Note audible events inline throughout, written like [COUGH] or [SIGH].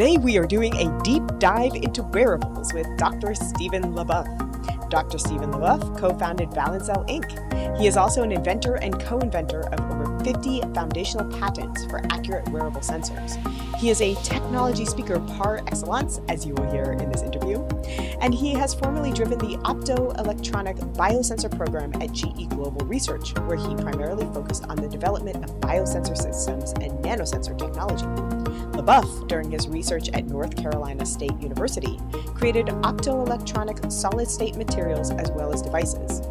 Today, we are doing a deep dive into wearables with Dr. Stephen LeBoeuf. Dr. Stephen LeBoeuf co founded Valencell Inc. He is also an inventor and co inventor of over 50 foundational patents for accurate wearable sensors. He is a technology speaker par excellence, as you will hear in this interview, and he has formerly driven the optoelectronic biosensor program at GE Global Research, where he primarily focused on the development of biosensor systems and nanosensor technology. LeBoeuf, during his research at North Carolina State University, created optoelectronic solid state materials as well as devices.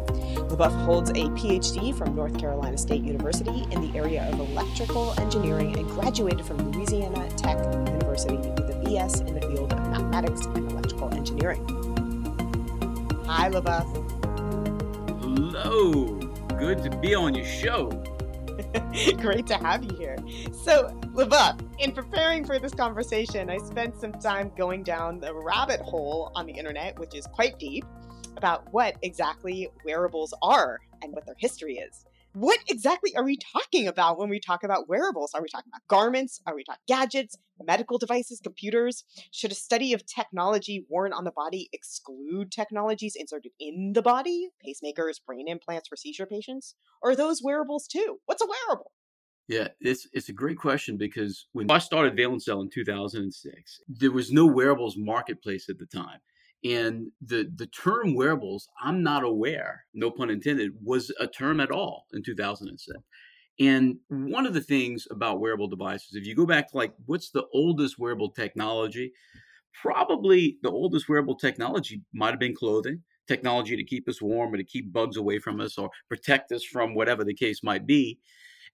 LeBoeuf holds a PhD from North Carolina State University in the area of electrical engineering and graduated from Louisiana Tech University with a BS in the field of mathematics and engineering. Hi, LeBoeuf. Hello. Good to be on your show. [LAUGHS] Great to have you here. So, LeBoeuf, in preparing for this conversation, I spent some time going down the rabbit hole on the internet, which is quite deep, about what exactly wearables are and what their history is what exactly are we talking about when we talk about wearables? Are we talking about garments? Are we talking gadgets, medical devices, computers? Should a study of technology worn on the body exclude technologies inserted in the body, pacemakers, brain implants for seizure patients? Or are those wearables too? What's a wearable? Yeah, it's it's a great question because when I started Valencell in 2006, there was no wearables marketplace at the time. And the the term wearables, I'm not aware, no pun intended, was a term at all in 2007. And mm. one of the things about wearable devices, if you go back to like what's the oldest wearable technology, probably the oldest wearable technology might have been clothing, technology to keep us warm or to keep bugs away from us or protect us from whatever the case might be.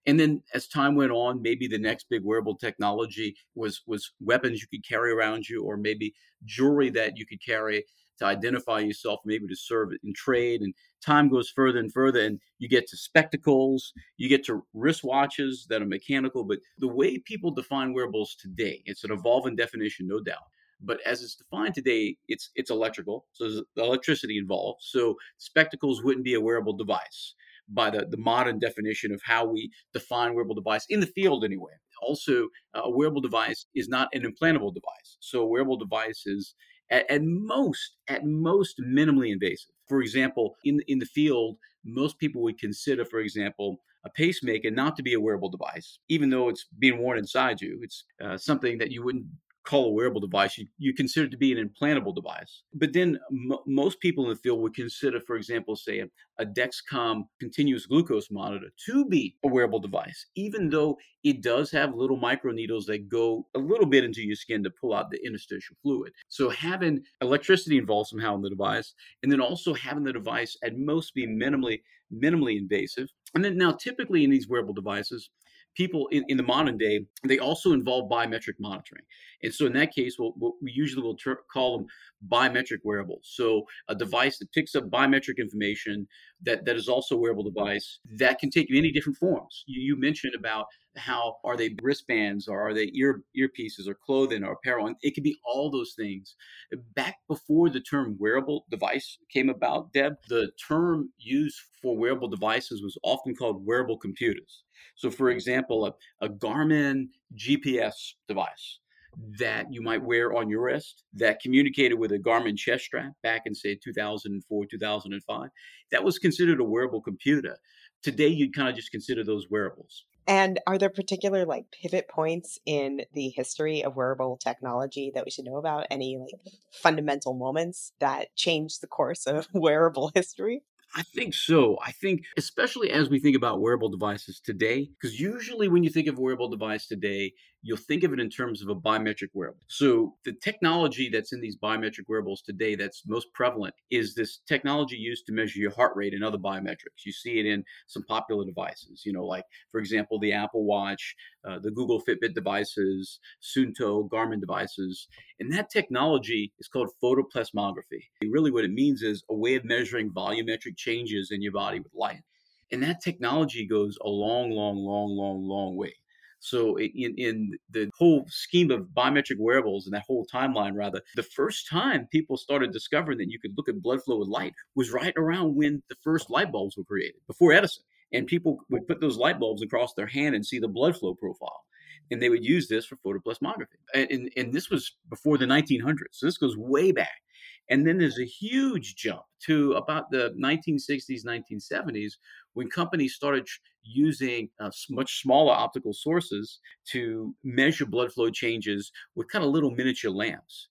And then as time went on, maybe the next big wearable technology was was weapons you could carry around you, or maybe jewelry that you could carry to identify yourself, maybe to serve in trade. And time goes further and further, and you get to spectacles, you get to wristwatches that are mechanical. But the way people define wearables today, it's an evolving definition, no doubt. But as it's defined today, it's it's electrical, so there's electricity involved. So spectacles wouldn't be a wearable device by the, the modern definition of how we define wearable device in the field anyway. Also, uh, a wearable device is not an implantable device. So a wearable device is at, at most, at most minimally invasive. For example, in, in the field, most people would consider, for example, a pacemaker not to be a wearable device, even though it's being worn inside you. It's uh, something that you wouldn't call a wearable device, you, you consider to be an implantable device. But then m- most people in the field would consider, for example, say a, a Dexcom continuous glucose monitor to be a wearable device, even though it does have little micro needles that go a little bit into your skin to pull out the interstitial fluid. So having electricity involved somehow in the device, and then also having the device at most be minimally minimally invasive. And then now typically in these wearable devices, people in, in the modern day, they also involve biometric monitoring. And so in that case, we'll, we usually will ter- call them biometric wearables. So a device that picks up biometric information that, that is also a wearable device that can take many different forms. You, you mentioned about how are they wristbands or are they ear earpieces or clothing or apparel? And it can be all those things. Back before the term wearable device came about, Deb, the term used for wearable devices was often called wearable computers. So, for example, a, a Garmin GPS device that you might wear on your wrist that communicated with a Garmin chest strap back in, say, 2004, 2005, that was considered a wearable computer. Today, you'd kind of just consider those wearables. And are there particular like pivot points in the history of wearable technology that we should know about? Any like fundamental moments that changed the course of [LAUGHS] wearable history? I think so. I think, especially as we think about wearable devices today, because usually when you think of wearable device today, you'll think of it in terms of a biometric wearable. So the technology that's in these biometric wearables today that's most prevalent is this technology used to measure your heart rate and other biometrics. You see it in some popular devices, you know, like for example, the Apple Watch, uh, the Google Fitbit devices, Suunto, Garmin devices. And that technology is called photoplethysmography. Really, what it means is a way of measuring volumetric changes in your body with light. And that technology goes a long, long, long, long, long way. So in, in the whole scheme of biometric wearables and that whole timeline, rather, the first time people started discovering that you could look at blood flow with light was right around when the first light bulbs were created, before Edison. And people would put those light bulbs across their hand and see the blood flow profile. And they would use this for photoplethysmography. And, and, and this was before the 1900s. So this goes way back. And then there's a huge jump to about the 1960s, 1970s, when companies started using uh, much smaller optical sources to measure blood flow changes with kind of little miniature lamps.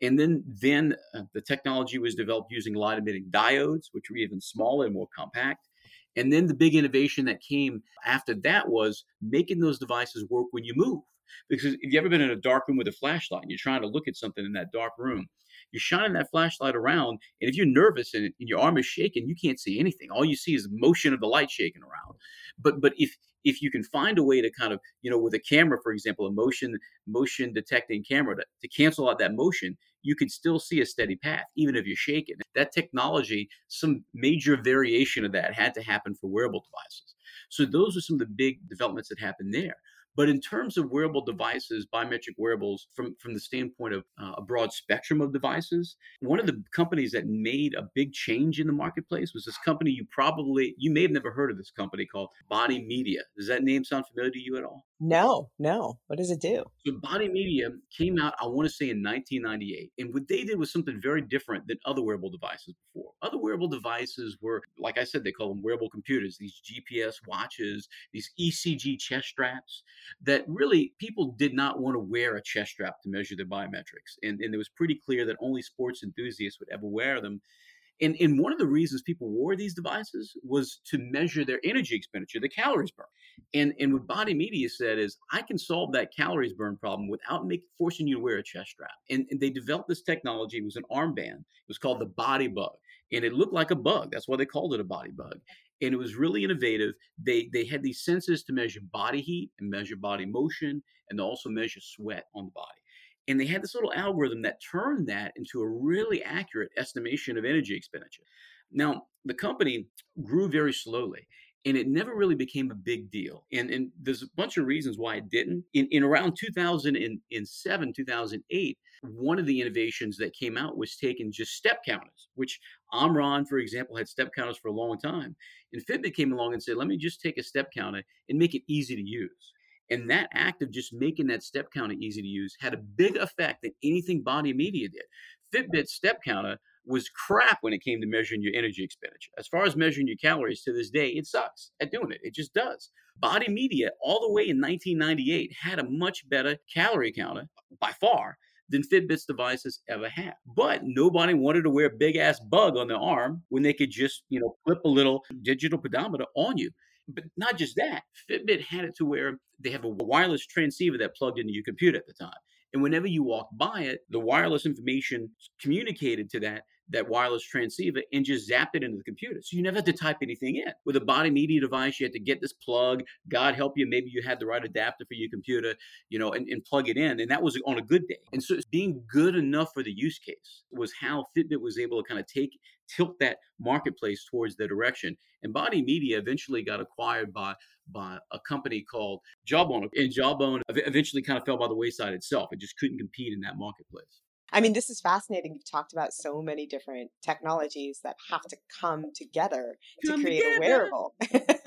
And then, then uh, the technology was developed using light emitting diodes, which were even smaller and more compact. And then the big innovation that came after that was making those devices work when you move. Because if you've ever been in a dark room with a flashlight and you're trying to look at something in that dark room, you're shining that flashlight around, and if you're nervous and, your arm is shaking, you can't see anything. All you see is motion of the light shaking around. But but if if you can find a way to kind of you know with a camera for example a motion motion detecting camera to, to cancel out that motion you can still see a steady path even if you're shaking that technology some major variation of that had to happen for wearable devices so those are some of the big developments that happened there but in terms of wearable devices, biometric wearables, from, from the standpoint of uh, a broad spectrum of devices, one of the companies that made a big change in the marketplace was this company you probably, you may have never heard of this company called Body Media. Does that name sound familiar to you at all? No, no. What does it do? So Body Media came out, I want to say in 1998. And what they did was something very different than other wearable devices before. Other wearable devices were, like I said, they call them wearable computers, these GPS watches, these ECG chest straps that really people did not want to wear a chest strap to measure their biometrics. And, and it was pretty clear that only sports enthusiasts would ever wear them. And, and one of the reasons people wore these devices was to measure their energy expenditure, the calories burned. And, and what Body Media said is, I can solve that calories burn problem without make, forcing you to wear a chest strap. And, and they developed this technology. It was an armband. It was called the Body Bug. And it looked like a bug. That's why they called it a body bug and it was really innovative. They they had these sensors to measure body heat and measure body motion, and also measure sweat on the body. And they had this little algorithm that turned that into a really accurate estimation of energy expenditure. Now, the company grew very slowly and it never really became a big deal. And, and there's a bunch of reasons why it didn't. In, in around 2007, 2008, one of the innovations that came out was taking just step counters, which Omron, for example, had step counters for a long time. And Fitbit came along and said, let me just take a step counter and make it easy to use. And that act of just making that step counter easy to use had a big effect than anything Body Media did. Fitbit's step counter was crap when it came to measuring your energy expenditure. As far as measuring your calories to this day, it sucks at doing it. It just does. Body Media, all the way in 1998, had a much better calorie counter by far than Fitbit's devices ever had. But nobody wanted to wear a big ass bug on their arm when they could just, you know, flip a little digital pedometer on you. But not just that, Fitbit had it to where they have a wireless transceiver that plugged into your computer at the time. And whenever you walk by it, the wireless information communicated to that that wireless transceiver and just zapped it into the computer. So you never had to type anything in. With a body media device, you had to get this plug. God help you, maybe you had the right adapter for your computer, you know, and, and plug it in. And that was on a good day. And so being good enough for the use case was how Fitbit was able to kind of take tilt that marketplace towards the direction. And Body Media eventually got acquired by by a company called Jawbone, and Jawbone eventually kind of fell by the wayside itself. It just couldn't compete in that marketplace. I mean, this is fascinating. You've talked about so many different technologies that have to come together come to create together. a wearable. [LAUGHS]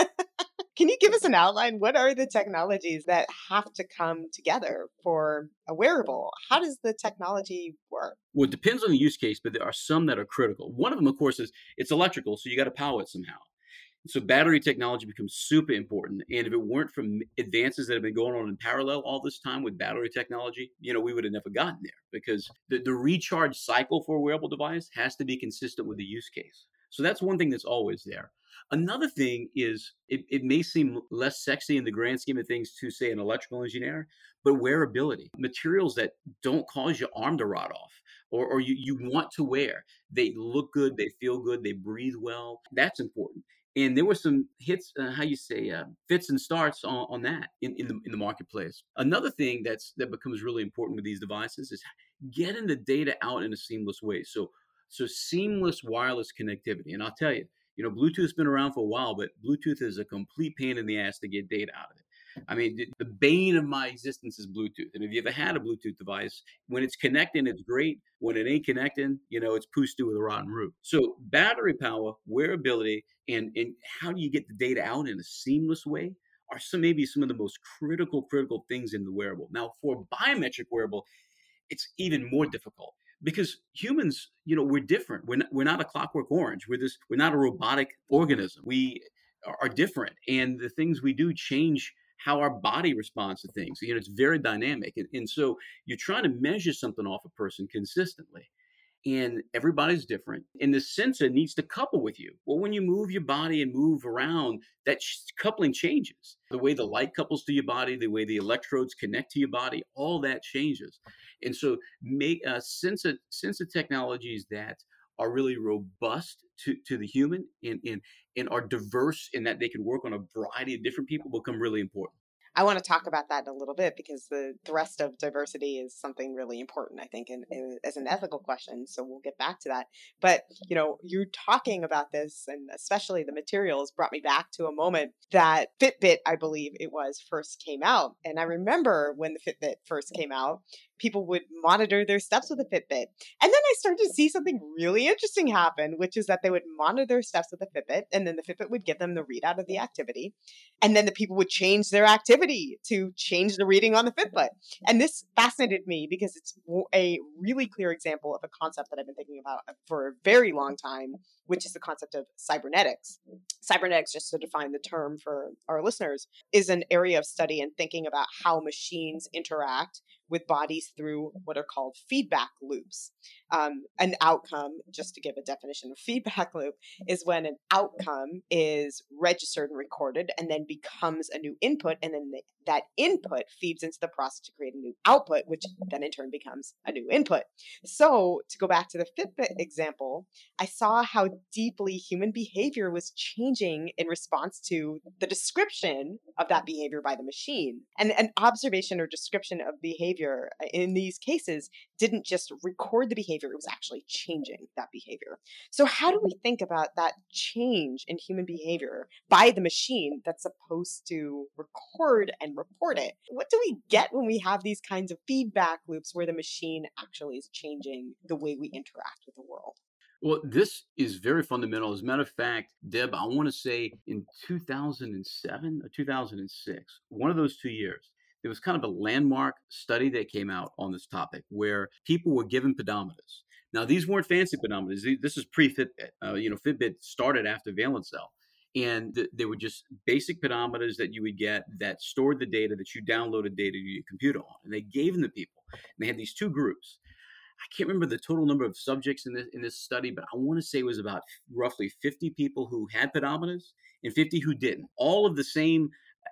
Can you give us an outline? What are the technologies that have to come together for a wearable? How does the technology work? Well, it depends on the use case, but there are some that are critical. One of them, of course, is it's electrical, so you got to power it somehow. So battery technology becomes super important. And if it weren't for advances that have been going on in parallel all this time with battery technology, you know, we would have never gotten there because the, the recharge cycle for a wearable device has to be consistent with the use case. So that's one thing that's always there. Another thing is it, it may seem less sexy in the grand scheme of things to say an electrical engineer, but wearability, materials that don't cause your arm to rot off or, or you, you want to wear. They look good, they feel good, they breathe well. That's important. And there were some hits, uh, how you say, uh, fits and starts on, on that in, in the in the marketplace. Another thing that's that becomes really important with these devices is getting the data out in a seamless way. So so seamless wireless connectivity. And I'll tell you, you know, Bluetooth's been around for a while, but Bluetooth is a complete pain in the ass to get data out of it. I mean, the bane of my existence is Bluetooth. And if you ever had a Bluetooth device, when it's connecting, it's great. When it ain't connecting, you know, it's poo stew with a rotten root. So battery power, wearability, and, and how do you get the data out in a seamless way are some maybe some of the most critical, critical things in the wearable. Now, for biometric wearable, it's even more difficult because humans, you know, we're different. We're not, we're not a clockwork orange. We're this. We're not a robotic organism. We are different, and the things we do change how our body responds to things. You know, it's very dynamic, and, and so you're trying to measure something off a person consistently and everybody's different and the sensor needs to couple with you. Well when you move your body and move around that sh- coupling changes. The way the light couples to your body the way the electrodes connect to your body all that changes. And so make uh, sensor sensor technologies that are really robust to, to the human and, and and are diverse in that they can work on a variety of different people become really important I want to talk about that in a little bit because the thrust of diversity is something really important, I think, and as an ethical question. So we'll get back to that. But, you know, you talking about this and especially the materials brought me back to a moment that Fitbit, I believe it was, first came out. And I remember when the Fitbit first came out, people would monitor their steps with a Fitbit. And then I started to see something really interesting happen, which is that they would monitor their steps with a Fitbit, and then the Fitbit would give them the readout of the activity. And then the people would change their activity to change the reading on the Fitbit. And this fascinated me because it's a really clear example of a concept that I've been thinking about uh, for a very long time, which is the concept of cybernetics. Cybernetics, just to define the term for our listeners, is an area of study and thinking about how machines interact with bodies through what are called feedback loops. Um, an outcome, just to give a definition of feedback [LAUGHS] loop, is when an outcome is registered and recorded and then becomes a new input, and then the, that input feeds into the process to create a new output, which then in turn becomes a new input. So, to go back to the Fitbit example, I saw how deeply human behavior was changing in response to the description of that behavior by the machine. And an observation or description of behavior uh, in these cases didn't just record the behavior, it was actually changing that behavior. So, how do we mm-hmm. think about that change in human behavior by the machine that's supposed to record and report it? What do we get when we have these kinds of feedback loops where the machine actually is changing the way we interact with the world? Well, this is very fundamental. As a matter of fact, Deb, I want to say in 2007 or 2006, one of those two years, there was kind of a landmark study that came out on this topic where people were given pedometers. Now, these weren't fancy pedometers. This is pre Fitbit. Uh, you know, Fitbit started after Valencell. And th- they were just basic pedometers that you would get that stored the data that you downloaded data to your computer on. And they gave them to people. And they had these two groups. I can't remember the total number of subjects in this in this study, but I want to say it was about roughly 50 people who had pedometers and 50 who didn't. All of the same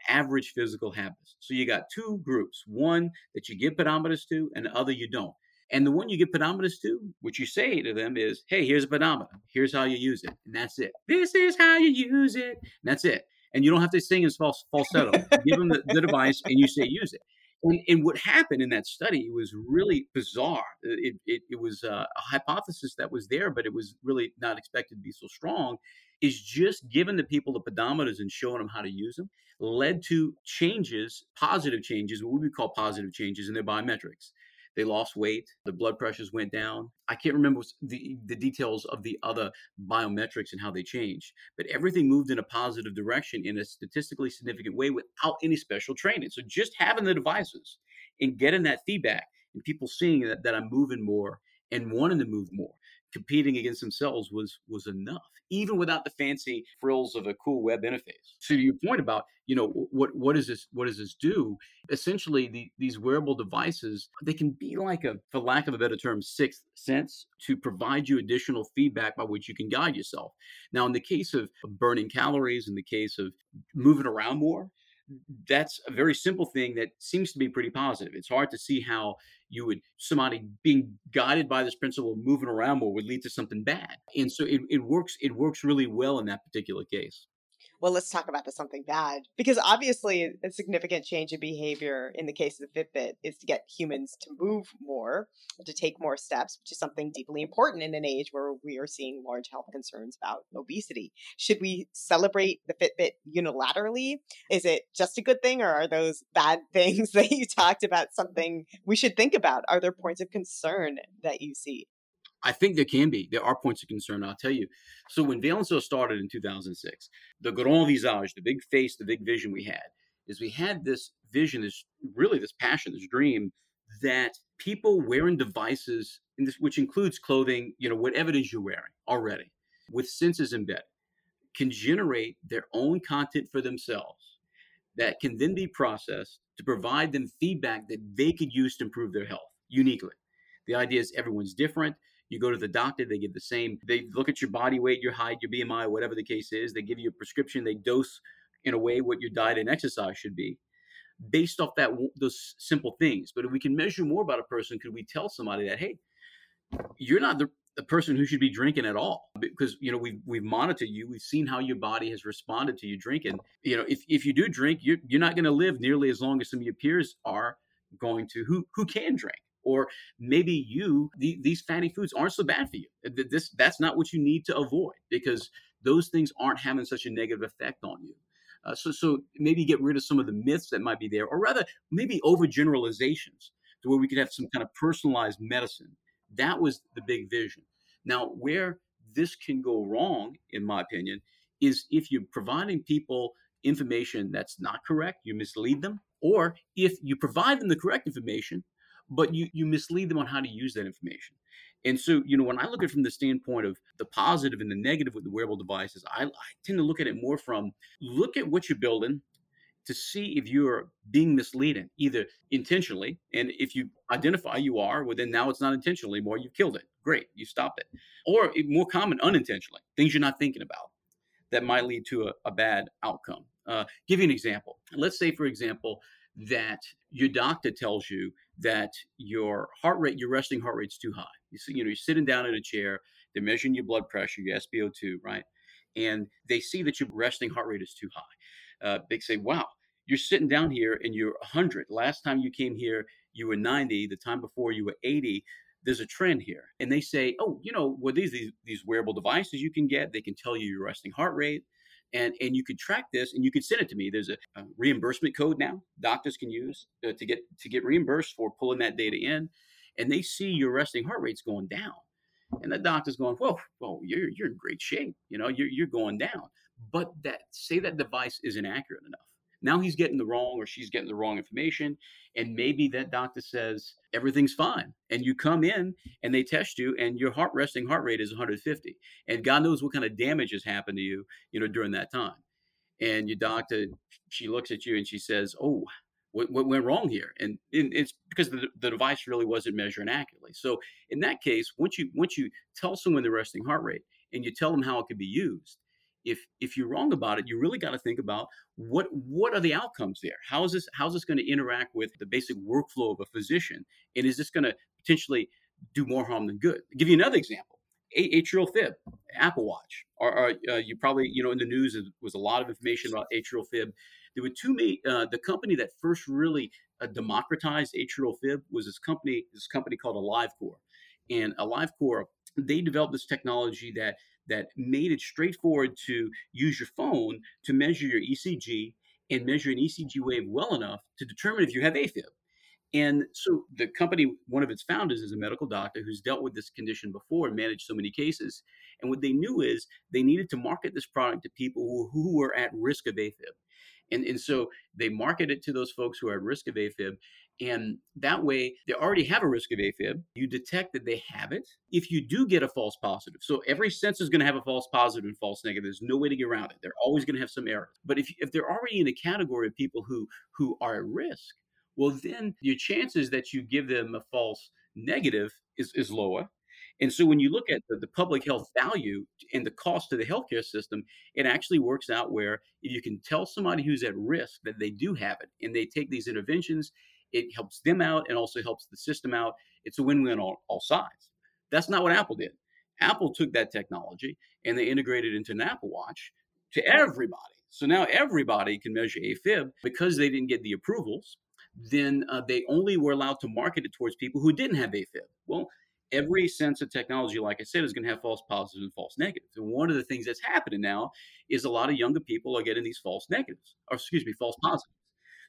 average physical habits. So you got two groups one that you give pedometers to, and the other you don't. And the one you give pedometers to, what you say to them is, hey, here's a pedometer. Here's how you use it. And that's it. This is how you use it. And that's it. And you don't have to sing in false, falsetto. give them the, the, device and you say, use it. And, and, what happened in that study was really bizarre. Uh, it, it, it was a, a hypothesis that was there, but it was really not expected to be so strong is just giving the people the pedometers and showing them how to use them led to changes, positive changes, what we would call positive changes in their biometrics. They lost weight, the blood pressures went down. I can't remember the, the details of the other biometrics and how they changed, but everything moved in a positive direction in a statistically significant way without any special training. So just having the devices and getting that feedback and people seeing that, that I'm moving more and wanting to move more competing against themselves was was enough even without the fancy frills of a cool web interface. So to your point about you know what what does this what does this do? Essentially the, these wearable devices they can be like a for lack of a better term sixth sense to provide you additional feedback by which you can guide yourself. Now in the case of burning calories in the case of moving around more that's a very simple thing that seems to be pretty positive. It's hard to see how you would somebody being guided by this principle moving around more would lead to something bad. And so it, it works it works really well in that particular case well, let's talk about the something bad. Because obviously, a significant change in behavior in the case of the Fitbit is to get humans to move more, to take more steps, which is something deeply important in an age where we are seeing large health concerns about obesity. Should we celebrate the Fitbit unilaterally? Is it just a good thing, or are those bad [LAUGHS] things that you talked about something we should think about? Are there points of concern that you see? I think there can be. There are points of concern. I'll tell you. So when Valencell started in 2006, the grand visage, the big face, the big vision we had, is we had this vision, this really this passion, this dream that people wearing devices, this, which includes clothing, you know, whatever it is you're wearing already, with senses embedded, can generate their own content for themselves that can then be processed to provide them feedback that they could use to improve their health uniquely. The idea is everyone's different. You go to the doctor, they give the same. They look at your body weight, your height, your BMI, whatever the case is. They give you a prescription. They dose in a way what your diet and exercise should be based off that those simple things. But if we can measure more about a person, could we tell somebody that hey, you're not the, the person who should be drinking at all because you know we've we've monitored you, we've seen how your body has responded to you drinking. You know, if if you do drink, you're you're not going to live nearly as long as some of your peers are going to who who can drink or maybe you the, these fatty foods aren't so bad for you. This that's not what you need to avoid because those things aren't having such a negative effect on you. Uh, so so maybe get rid of some of the myths that might be there or rather maybe overgeneralizations to where we could have some kind of personalized medicine. That was the big vision. Now where this can go wrong in my opinion is if you're providing people information that's not correct you mislead them or if you provide them the correct information but you you mislead them on how to use that information. And so, you know, when I look at it from the standpoint of the positive and the negative with the wearable devices, I, I tend to look at it more from look at what you're building to see if you're being misleading, either intentionally, and if you identify you are, well, then now it's not intentionally anymore. you've killed it. Great, you stopped it. Or more common, unintentionally, things you're not thinking about that might lead to a, a bad outcome. Uh, give you an example. Let's say, for example, that your doctor tells you that your heart rate, your resting heart rate's too high. You see, you know, you're sitting down in a chair, they're measuring your blood pressure, your SpO2, right? And they see that your resting heart rate is too high. Uh, they say, wow, you're sitting down here and you're 100. Last time you came here, you were 90. The time before, you were 80. There's a trend here. And they say, oh, you know, well, these, these, these wearable devices you can get, they can tell you your resting heart rate and and you could track this and you could send it to me. There's a, a reimbursement code now doctors can use uh, to get to get reimbursed for pulling that data in and they see your resting heart rate's going down. And the doctor's going whoa whoa you're you're in great shape. You know you're, you're going down. But that say that device isn't accurate enough now he's getting the wrong or she's getting the wrong information. And maybe that doctor says everything's fine. And you come in and they test you and your heart resting heart rate is 150. And God knows what kind of damage has happened to you, you know, during that time. And your doctor, she looks at you and she says, Oh, what, what went wrong here? And, it's because the, the device really wasn't measuring accurately. So in that case, once you once you tell someone the resting heart rate and you tell them how it can be used, if if you're wrong about it, you really got to think about what what are the outcomes there? How is this how is this going to interact with the basic workflow of a physician? And is this going to potentially do more harm than good? I'll give you another example: atrial fib, Apple Watch. Or, uh, you probably you know in the news was a lot of information about atrial fib. There were two main. Uh, the company that first really uh, democratized atrial fib was this company. This company called AliveCor, and AliveCor they developed this technology that that made it straightforward to use your phone to measure your ECG and measure an ECG wave well enough to determine if you have AFib. And so the company, one of its founders is a medical doctor who's dealt with this condition before and managed so many cases. And what they knew is they needed to market this product to people who, who were at risk of AFib. And, and so they market it to those folks who are at risk of AFib. And that way, they already have a risk of AFib. You detect that they have it. If you do get a false positive, so every sensor is going to have a false positive and false negative. There's no way to get around it. They're always going to have some error. But if, if they're already in a category of people who, who are at risk, well, then your chances that you give them a false negative is, is lower. And so when you look at the, the, public health value and the cost to the healthcare system, it actually works out where if you can tell somebody who's at risk that they do have it and they take these interventions, it helps them out and also helps the system out. It's a win-win on all, all sides. That's not what Apple did. Apple took that technology and they integrated it into an Apple Watch to everybody. So now everybody can measure AFib because they didn't get the approvals. Then uh, they only were allowed to market it towards people who didn't have AFib. Well, every sense of technology, like I said, is going to have false positives and false negatives. And one of the things that's happening now is a lot of younger people are getting these false negatives, or excuse me, false positives.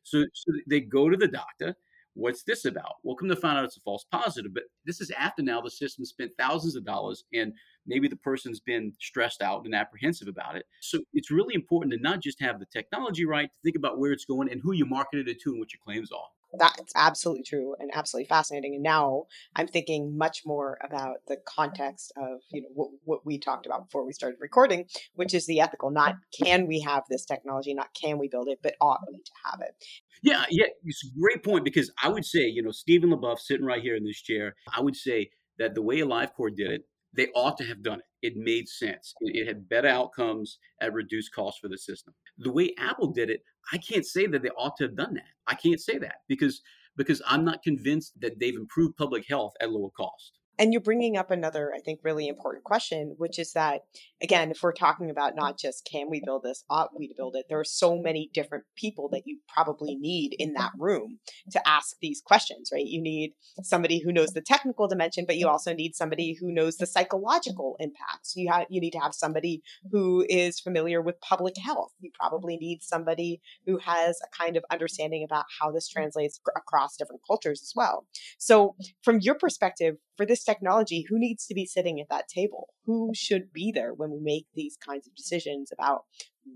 So, so they go to the doctor. What's this about? Well, come to find out it's a false positive. But this is after now the system spent thousands of dollars and maybe the person's been stressed out and apprehensive about it. So it's really important to not just have the technology right, to think about where it's going and who you marketed it to and what your claims are. That's absolutely true and absolutely fascinating. And now I'm thinking much more about the context of you know what, what we talked about before we started recording, which is the ethical. Not can we have this technology, not can we build it, but ought we to have it. Yeah, yeah, it's a great point because I would say you know Stephen LeBoeuf sitting right here in this chair. I would say that the way AliveCor did it, they ought to have done it. It made sense. It, had better outcomes at reduced cost for the system. The way Apple did it, I can't say that they ought to have done that. I can't say that because because I'm not convinced that they've improved public health at lower cost. And you're bringing up another, I think, really important question, which is that, again, if we're talking about not just can we build this, ought we to build it, there are so many different people that you probably need in that room to ask these questions, right? You need somebody who knows the technical dimension, but you also need somebody who knows the psychological impacts. You have you need to have somebody who is familiar with public health. You probably need somebody who has a kind of understanding about how this translates across different cultures as well. So, from your perspective, for this technology, who needs to be sitting at that table? Who should be there when we make these kinds of decisions about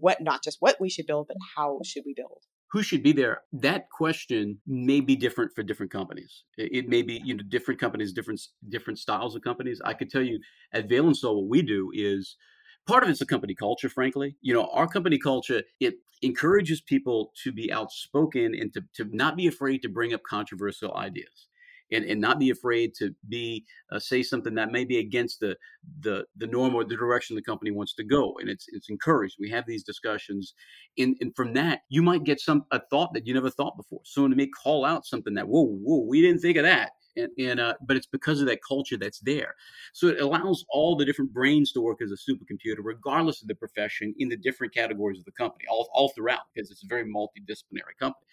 what, not just what we should build, but how should we build? who should be there? That question may be different for different companies. It may be you know different companies different different styles of companies. I could tell you at Valencell what we do is part of it's a company culture frankly. You know our company culture it encourages people to be outspoken and to, to not be afraid to bring up controversial ideas and, and not be afraid to be uh, say something that may be against the the the norm or the direction the company wants to go and it's it's encouraged. We have these discussions and, and from that you might get some a thought that you never thought before. Someone may call out something that whoa whoa we didn't think of that and, and uh, but it's because of that culture that's there. So it allows all the different brains to work as a supercomputer regardless of the profession in the different categories of the company all, all throughout because it's a very multidisciplinary company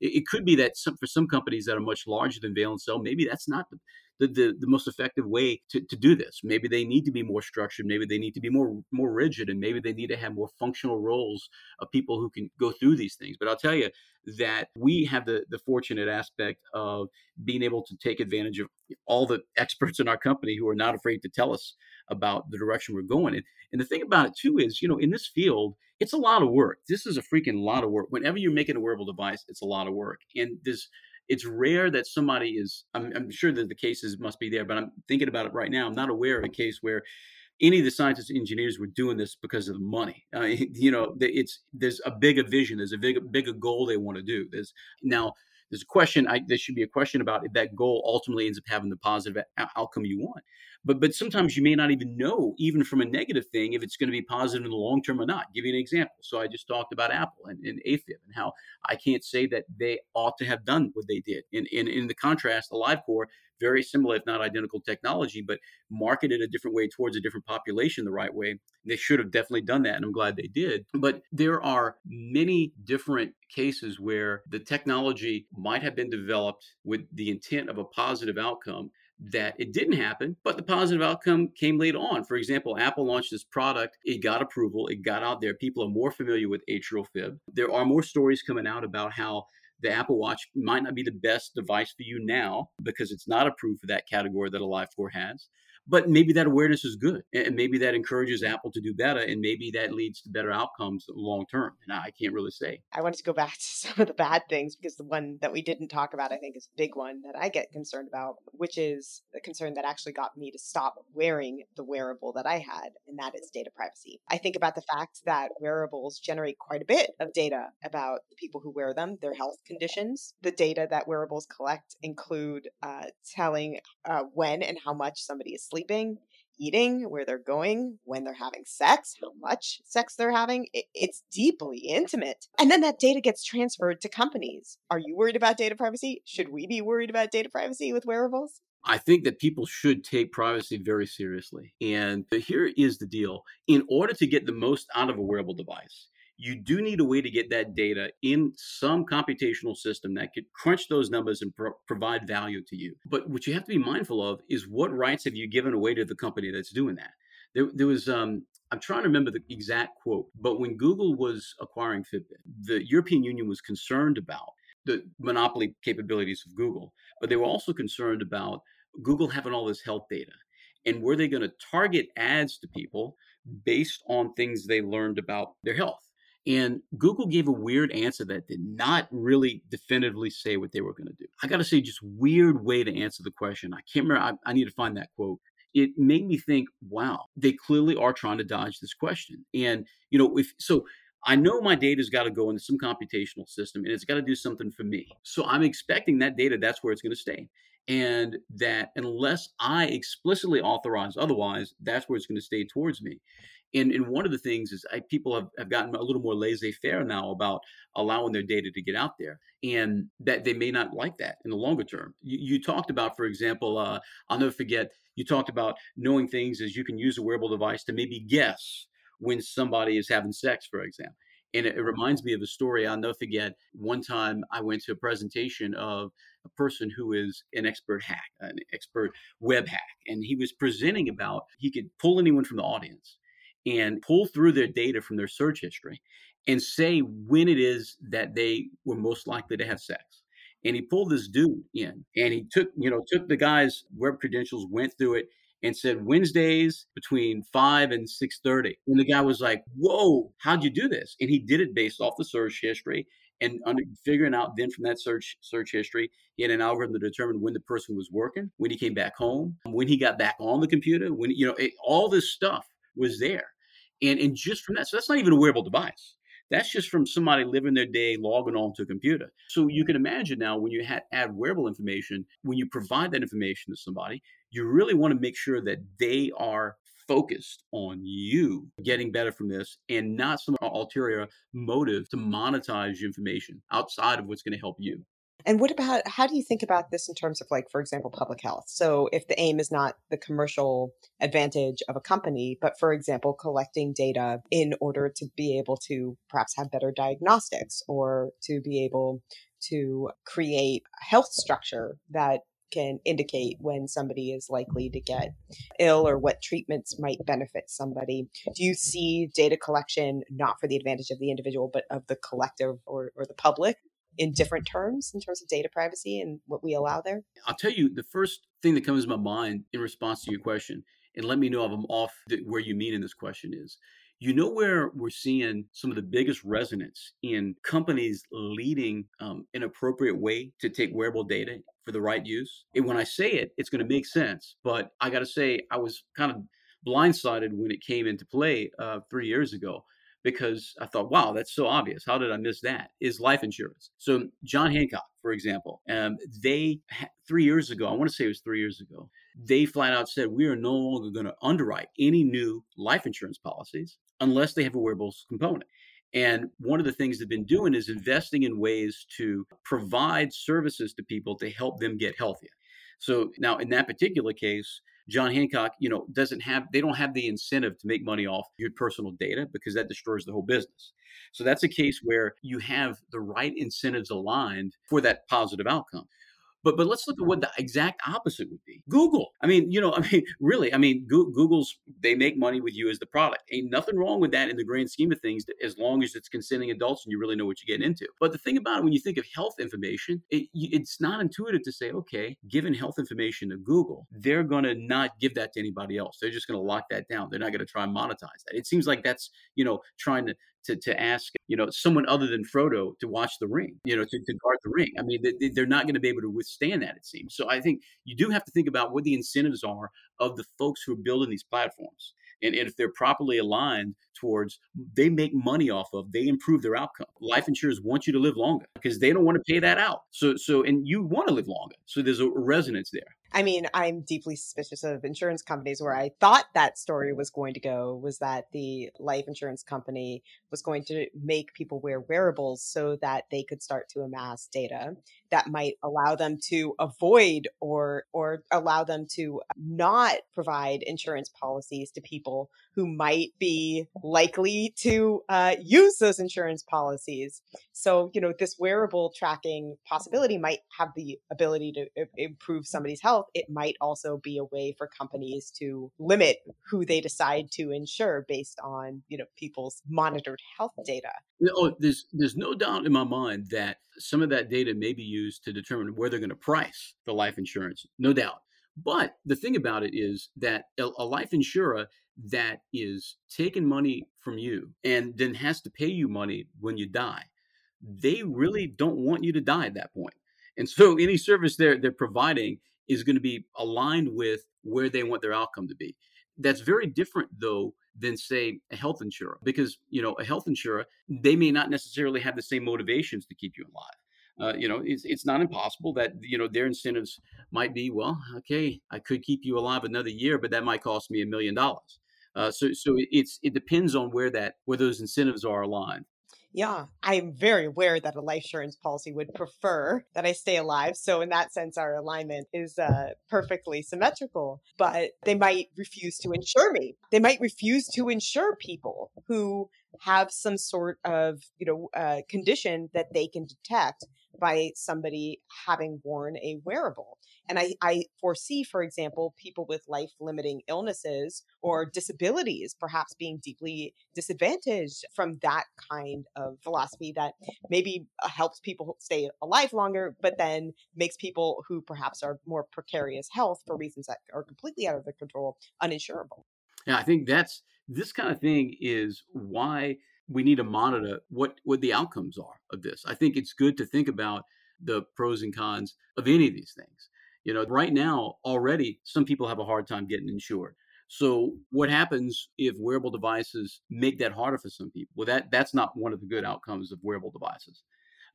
it, it could be that some, for some companies that are much larger than Valencell, maybe that's not the, the, the, the, most effective way to, to do this. Maybe they need to be more structured. Maybe they need to be more more rigid, and maybe they need to have more functional roles of people who can go through these things. But I'll tell you that we have the the fortunate aspect of being able to take advantage of all the experts in our company who are not afraid to tell us about the direction we're going in. And the thing about it too is, you know, in this field, it's a lot of work. This is a freaking lot of work. Whenever you're making a wearable device, it's a lot of work. And this it's rare that somebody is I'm, I'm sure that the cases must be there, but I'm thinking about it right now. I'm not aware of a case where any of the scientists and engineers were doing this because of the money. Uh, [LAUGHS] you know, it's there's a bigger vision, there's a bigger bigger goal they want to do. There's now there's a question. I, there should be a question about if that goal ultimately ends up having the positive outcome you want. But but sometimes you may not even know, even from a negative thing, if it's going to be positive in the long term or not. I'll give you an example. So I just talked about Apple and, and AFib and how I can't say that they ought to have done what they did. In in, in the contrast, AliveCor very similar, if not identical technology, but marketed a different way towards a different population the right way. They should have definitely done that, and I'm glad they did. But there are many different cases where the technology might have been developed with the intent of a positive outcome that it didn't happen, but the positive outcome came later on. For example, Apple launched this product, it got approval, it got out there. People are more familiar with atrial fib. There are more stories coming out about how the Apple Watch might not be the best device for you now because it's not approved for that category that AliveCor has. But maybe that awareness is good and maybe that encourages apple to do better and maybe that leads to better outcomes long term and i can't really say. I wanted to go back [LAUGHS] to some of the bad things because the one that we didn't talk about i think is a big one that i get concerned about which is the concern that actually got me to stop wearing the wearable that i had and that is data privacy. I think about the fact that wearables generate quite a bit of data about the people who wear them their health conditions. The data that wearables collect include uh, telling uh, when and how much somebody is sleeping, eating, where they're going, when they're having sex, how much sex they're having. it's deeply intimate. And then that data gets transferred to companies. Are you worried about data privacy? Should we be worried about data privacy with wearables? I think that people should take privacy very seriously. And uh, here is the deal in order to get the most out of a wearable device, you do need a way to get that data in some computational system that could crunch those numbers and pro- provide value to you. But what you have to be mindful of is what rights have you given away to the company that's doing that? There, there was, um, I'm trying to remember the exact quote, but when Google was acquiring Fitbit, the European Union was concerned about the monopoly capabilities of Google, but they were also concerned about Google having all this health data. And were they going to target ads to people based on things they learned about their health? And Google gave a weird answer that did not really definitively say what they were going to do. I got to say, just weird way to answer the question. I can't remember. I, I, need to find that quote. It made me think, wow, they clearly are trying to dodge this question. And, you know, if so, I know my data's got to go into some computational system and it's got to do something for me. So I'm expecting that data, that's where it's going to stay. And that unless I explicitly authorize otherwise, that's where it's going to stay towards me. And, and one of the things is I, people have, have gotten a little more laissez faire now about allowing their data to get out there and that they may not like that in the longer term. You, you talked about, for example, uh, I'll never forget, you talked about knowing things as you can use a wearable device to maybe guess when somebody is having sex, for example. And it, it reminds me of a story I'll never forget. One time I went to a presentation of a person who is an expert hack, an expert web hack, and he was presenting about he could pull anyone from the audience and pull through their data from their search history and say when it is that they were most likely to have sex. And he pulled this dude in and he took, you know, took the guy's web credentials, went through it and said Wednesdays between 5 and 6:30. And the guy was like, "Whoa, how'd you do this?" And he did it based off the search history and under, figuring out then from that search search history, he had an algorithm to determine when the person was working, when he came back home, when he got back on the computer, when you know, it, all this stuff was there. And, and just from that, so that's not even a wearable device. That's just from somebody living their day logging on to a computer. So you can imagine now when you ha- add wearable information, when you provide that information to somebody, you really want to make sure that they are focused on you getting better from this and not some ulterior motive to monetize information outside of what's going to help you. And what about how do you think about this in terms of like, for example, public health? So if the aim is not the commercial advantage of a company, but for example, collecting data in order to be able to perhaps have better diagnostics or to be able to create a health structure that can indicate when somebody is likely to get ill or what treatments might benefit somebody. Do you see data collection not for the advantage of the individual, but of the collective or, or the public in different terms in terms of data privacy and what we allow there? I'll tell you the first thing that comes to my mind in response to your question, and let me know if I'm off where you mean in this question is. You know where we're seeing some of the biggest resonance in companies leading um, an appropriate way to take wearable data for the right use. And when I say it, it's going to make sense. But I got to say, I was kind of blindsided when it came into play uh, three years ago because I thought, wow, that's so obvious. How did I miss that? Is life insurance. So, John Hancock, for example, um, they, three years ago, I want to say it was three years ago, they flat out said, we are no longer going to underwrite any new life insurance policies unless they have a wearables component. And one of the things they've been doing is investing in ways to provide services to people to help them get healthier. So now in that particular case, John Hancock, you know, doesn't have they don't have the incentive to make money off your personal data because that destroys the whole business. So that's a case where you have the right incentives aligned for that positive outcome. But but let's look at what the exact opposite would be. Google. I mean, you know, [LAUGHS] I mean, really, I mean, Google's they make money with you as the product. Ain't nothing wrong with that in the grand scheme of things, as long as it's consenting adults and you really know what you're getting into. But the thing about it, when you think of health information, it, it's not intuitive to say, okay, giving health information to Google, they're going to not give that to anybody else. They're just going to lock that down. They're not going to try and monetize that. It seems like that's you know trying to to, to ask you know someone other than Frodo to watch the ring, you know, to, to guard the ring. I mean, they, they're not going to be able to withstand that. It seems. So I think you do have to think about what the incentives are of the folks who are building these platforms. And, and if they're properly aligned towards they make money off of they improve their outcome life insurers want you to live longer because they don't want to pay that out so so and you want to live longer so there's a resonance there I mean, I'm deeply suspicious of insurance companies where I thought that story was going to go was that the life insurance company was going to make people wear wearables so that they could start to amass data that might allow them to avoid or or allow them to not provide insurance policies to people who might be likely to uh, use those insurance policies. So, you know, this wearable tracking possibility might have the ability to improve somebody's health. It might also be a way for companies to limit who they decide to insure based on, you know, people's monitored health data. Oh, there's there's no doubt in my mind that some of that data may be used to determine where they're going to price the life insurance. No doubt. But the thing about it is that a, life insurer that is taking money from you and then has to pay you money when you die, they really don't want you to die at that point. And so any service they're they're providing is going to be aligned with where they want their outcome to be. That's very different though than say a health insurer because you know a health insurer they may not necessarily have the same motivations to keep you alive uh, you know, it's, it's not impossible that, you know, their incentives might be, well, okay, I could keep you alive another year, but that might cost me a million dollars. Uh, so, so it's, it depends on where that, where those incentives are aligned. Yeah, I'm very aware that a life insurance policy would prefer that I stay alive. So, in that sense, our alignment is uh, perfectly symmetrical. But they might refuse to insure me. They might refuse to insure people who have some sort of, you know, uh, condition that they can detect by somebody having worn a wearable. And I, I foresee, for example, people with life limiting illnesses or disabilities perhaps being deeply disadvantaged from that kind of philosophy that maybe uh, helps people stay alive longer, but then makes people who perhaps are more precarious health for reasons that are completely out of their control uninsurable. Yeah, I think that's this kind of thing is why we need to monitor what what the outcomes are of this. I think it's good to think about the pros and cons of any of these things. You know, right now already some people have a hard time getting insured. So what happens if wearable devices make that harder for some people? Well, that that's not one of the good outcomes of wearable devices.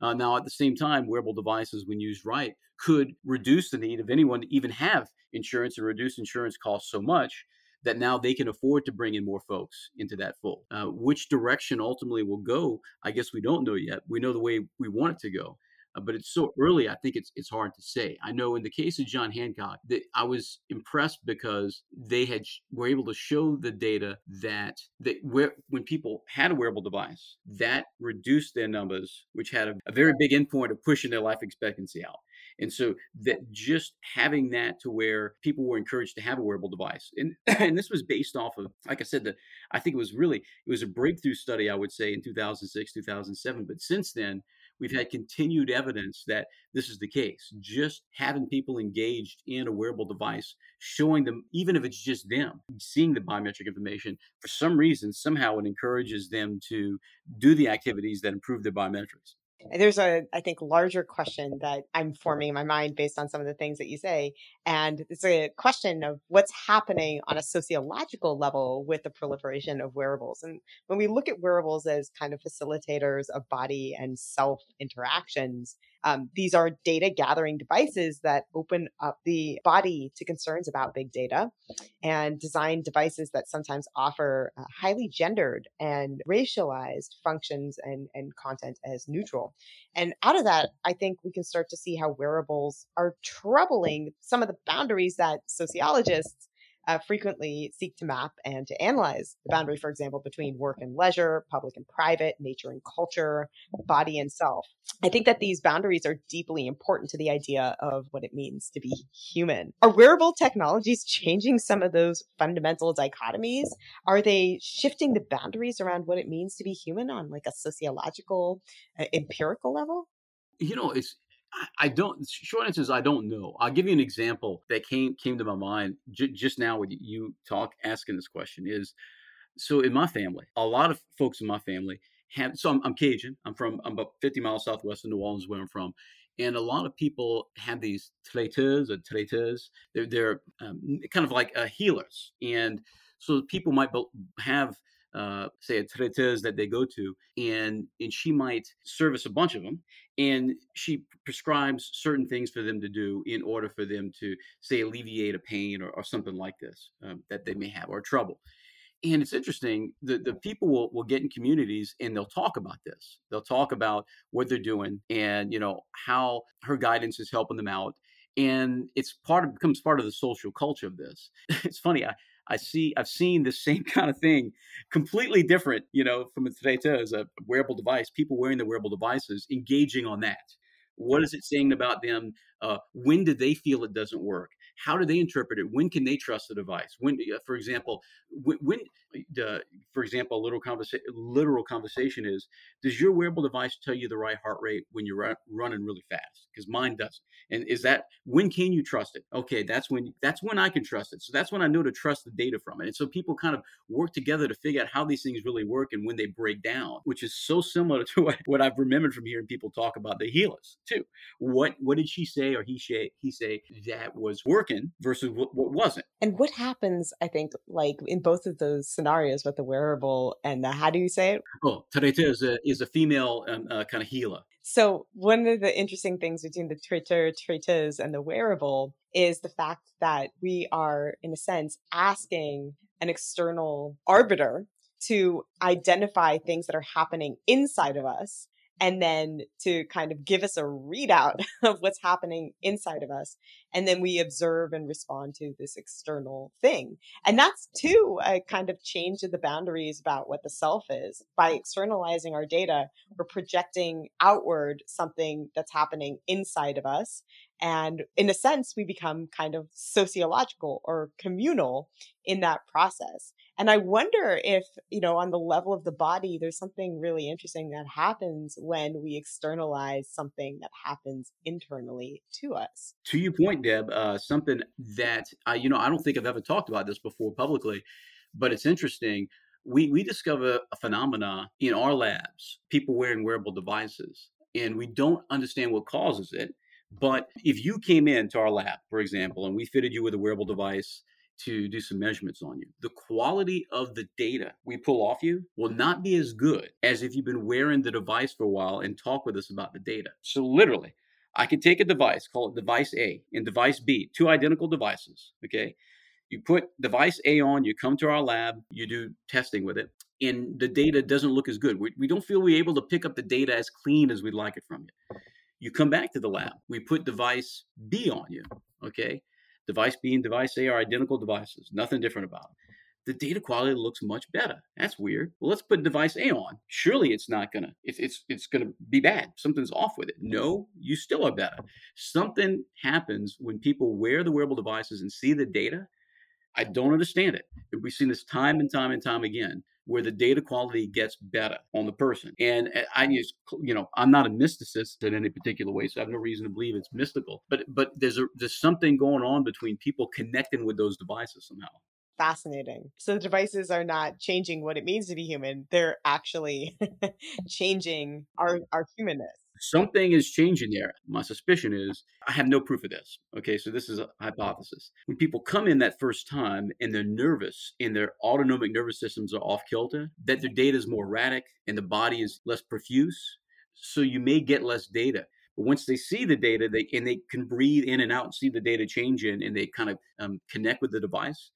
Uh, now, at the same time, wearable devices, when used right, could reduce the need of anyone to even have insurance and reduce insurance costs so much that now they can afford to bring in more folks into that fold. Uh, which direction ultimately will go, I guess we don't know yet. We know the way we want it to go. Uh, but it's so early. I think it's it's hard to say. I know in the case of John Hancock, that I was impressed because they had were able to show the data that that where when people had a wearable device, that reduced their numbers, which had a, a very big endpoint of pushing their life expectancy out. And so that just having that to where people were encouraged to have a wearable device. And [CLEARS THROAT] and this was based off of, like I said, that I think it was really it was a breakthrough study, I would say, in 2006, 2007. But since then, we've had continued evidence that this is the case. Just having people engaged in a wearable device, showing them, even if it's just them, seeing the biometric information, for some reason, somehow it encourages them to do the activities that improve their biometrics. There's a, I think, larger question that I'm forming in my mind based on some of the things that you say. And it's a question of what's happening on a sociological level with the proliferation of wearables. And when we look at wearables as kind of facilitators of body and self interactions, um, these are data gathering devices that open up the body to concerns about big data and design devices that sometimes offer uh, highly gendered and racialized functions and, and content as neutral. And out of that, I think we can start to see how wearables are troubling some of the boundaries that sociologists uh, frequently seek to map and to analyze the boundary, for example, between work and leisure, public and private, nature and culture, body and self. I think that these boundaries are deeply important to the idea of what it means to be human. Are wearable technologies changing some of those fundamental dichotomies? Are they shifting the boundaries around what it means to be human on like a sociological, uh, empirical level? You know, it's I don't. Short answer is I don't know. I'll give you an example that came came to my mind j- just now with you talk asking this question. Is so in my family, a lot of folks in my family have. So I'm, I'm Cajun. I'm from. I'm about 50 miles southwest of New Orleans, where I'm from, and a lot of people have these traiteurs or traiteurs. They're they're um, kind of like uh, healers, and so people might have uh, say a traiteuse that they go to, and and she might service a bunch of them, and she prescribes certain things for them to do in order for them to say alleviate a pain or, or something like this um, that they may have or trouble. And it's interesting, that the people will, will get in communities and they'll talk about this. They'll talk about what they're doing and, you know, how her guidance is helping them out. And it's part of becomes part of the social culture of this. [LAUGHS] It's funny. I, I see I've seen the same [LAUGHS] kind of thing, completely different, you know, from a Theta as a wearable device, people wearing the wearable devices, engaging on that. What is it saying about them? Uh, when do they feel it doesn't work? How do they interpret it? When can they trust the device? When, for example, when, when uh, for example, a little conversation, literal conversation is: Does your wearable device tell you the right heart rate when you're run, running really fast? Because mine doesn't. And is that when can you trust it? Okay, that's when that's when I can trust it. So that's when I know to trust the data from it. And so people kind of work together to figure out how these things really work and when they break down, which is so similar [LAUGHS] to what, what I've remembered from hearing people talk about the healers too. What what did she say or he say he say that was working versus what, what wasn't? And what happens? I think like in both of those scenarios with the wearable and the how do you say it? Oh, Tarete is a is a female um, uh, kind of healer. So one of the interesting things between the traiteur, traiteuse, and the wearable is the fact that we are, in a sense, asking an external arbiter to identify things that are happening inside of us and then to kind of give us a readout [LAUGHS] of what's happening inside of us. And then we observe and respond to this external thing. And that's too a kind of change of the boundaries about what the self is. By externalizing our data, we're projecting outward something that's happening inside of us. And in a sense, we become kind of sociological or communal in that process. And I wonder if, you know, on the level of the body, there's something really interesting that happens when we externalize something that happens internally to us. To your point, Deb, uh, something that, I, you know, I don't think I've ever talked about this before publicly, but it's interesting. We, we discover a phenomena in our labs, people wearing wearable devices, and we don't understand what causes it. But if you came into our lab, for example, and we fitted you with a wearable device to do some measurements on you. The quality of the data we pull off you will not be as good as if you've been wearing the device for a while and talk with us about the data. So, literally, I could take a device, call it device A and device B, two identical devices. Okay. You put device A on, you come to our lab, you do testing with it, and the data doesn't look as good. We, we don't feel we're able to pick up the data as clean as we'd like it from you. You come back to the lab, we put device B on you. Okay Device B and device A are identical devices, nothing different about them. The data quality looks much better. That's weird. Well, let's put device A on. Surely it's not gonna. It's it's it's gonna be bad. Something's off with it. No, you still are better. Something happens when people wear the wearable devices and see the data. I don't understand it. We've seen this time and time and time again where the data quality gets better on the person. And eh, I use, you know, I'm not a mysticist in any particular way, so I have no reason to believe it's mystical. But but there's a there's something going on between people connecting with those devices somehow. Fascinating. So the devices are not changing what it means to be human; they're actually [LAUGHS] changing our our humanness something is changing there. My suspicion is I have no proof of this. Okay, so this is a hypothesis. When people come in that first time and they're nervous and their autonomic nervous systems are off kilter, that their data is more erratic and the body is less profuse. So you may get less data. But once they see the data, they and they can breathe in and out and see the data change in, and they kind of um, connect with the device.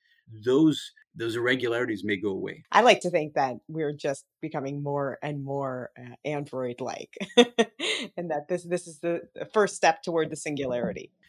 Those those irregularities may go away. I like to think that we're just becoming more and more uh, android like [LAUGHS] and that this this is the first step toward the singularity. [LAUGHS]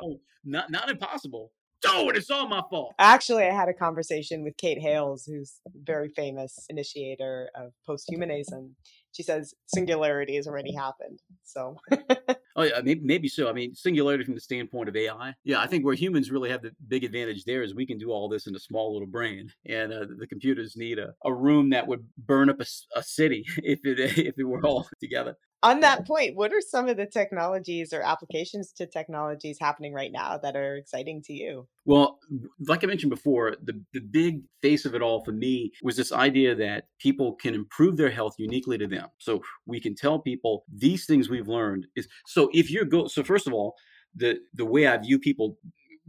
Oh, not not impossible. Oh, it's all my fault. Actually, I had a conversation with Kate Hayles, who's a very famous initiator of posthumanism. She says singularity has already happened. So [LAUGHS] Oh yeah, maybe, maybe so. I mean, singularity from the standpoint of AI. Yeah, I think where humans really have the big advantage there is we can do all this in a small little brain, and uh, the computers need a, a room that would burn up a, a city [LAUGHS] if it [LAUGHS] if it were all together on that point, what are some of the technologies or applications to technologies happening right now that are exciting to you? Well, like I mentioned before, the, the big face of it all for me was this idea that people can improve their health uniquely to them. So we can tell people these things we've learned is so if you're go so first of all, the the way I view people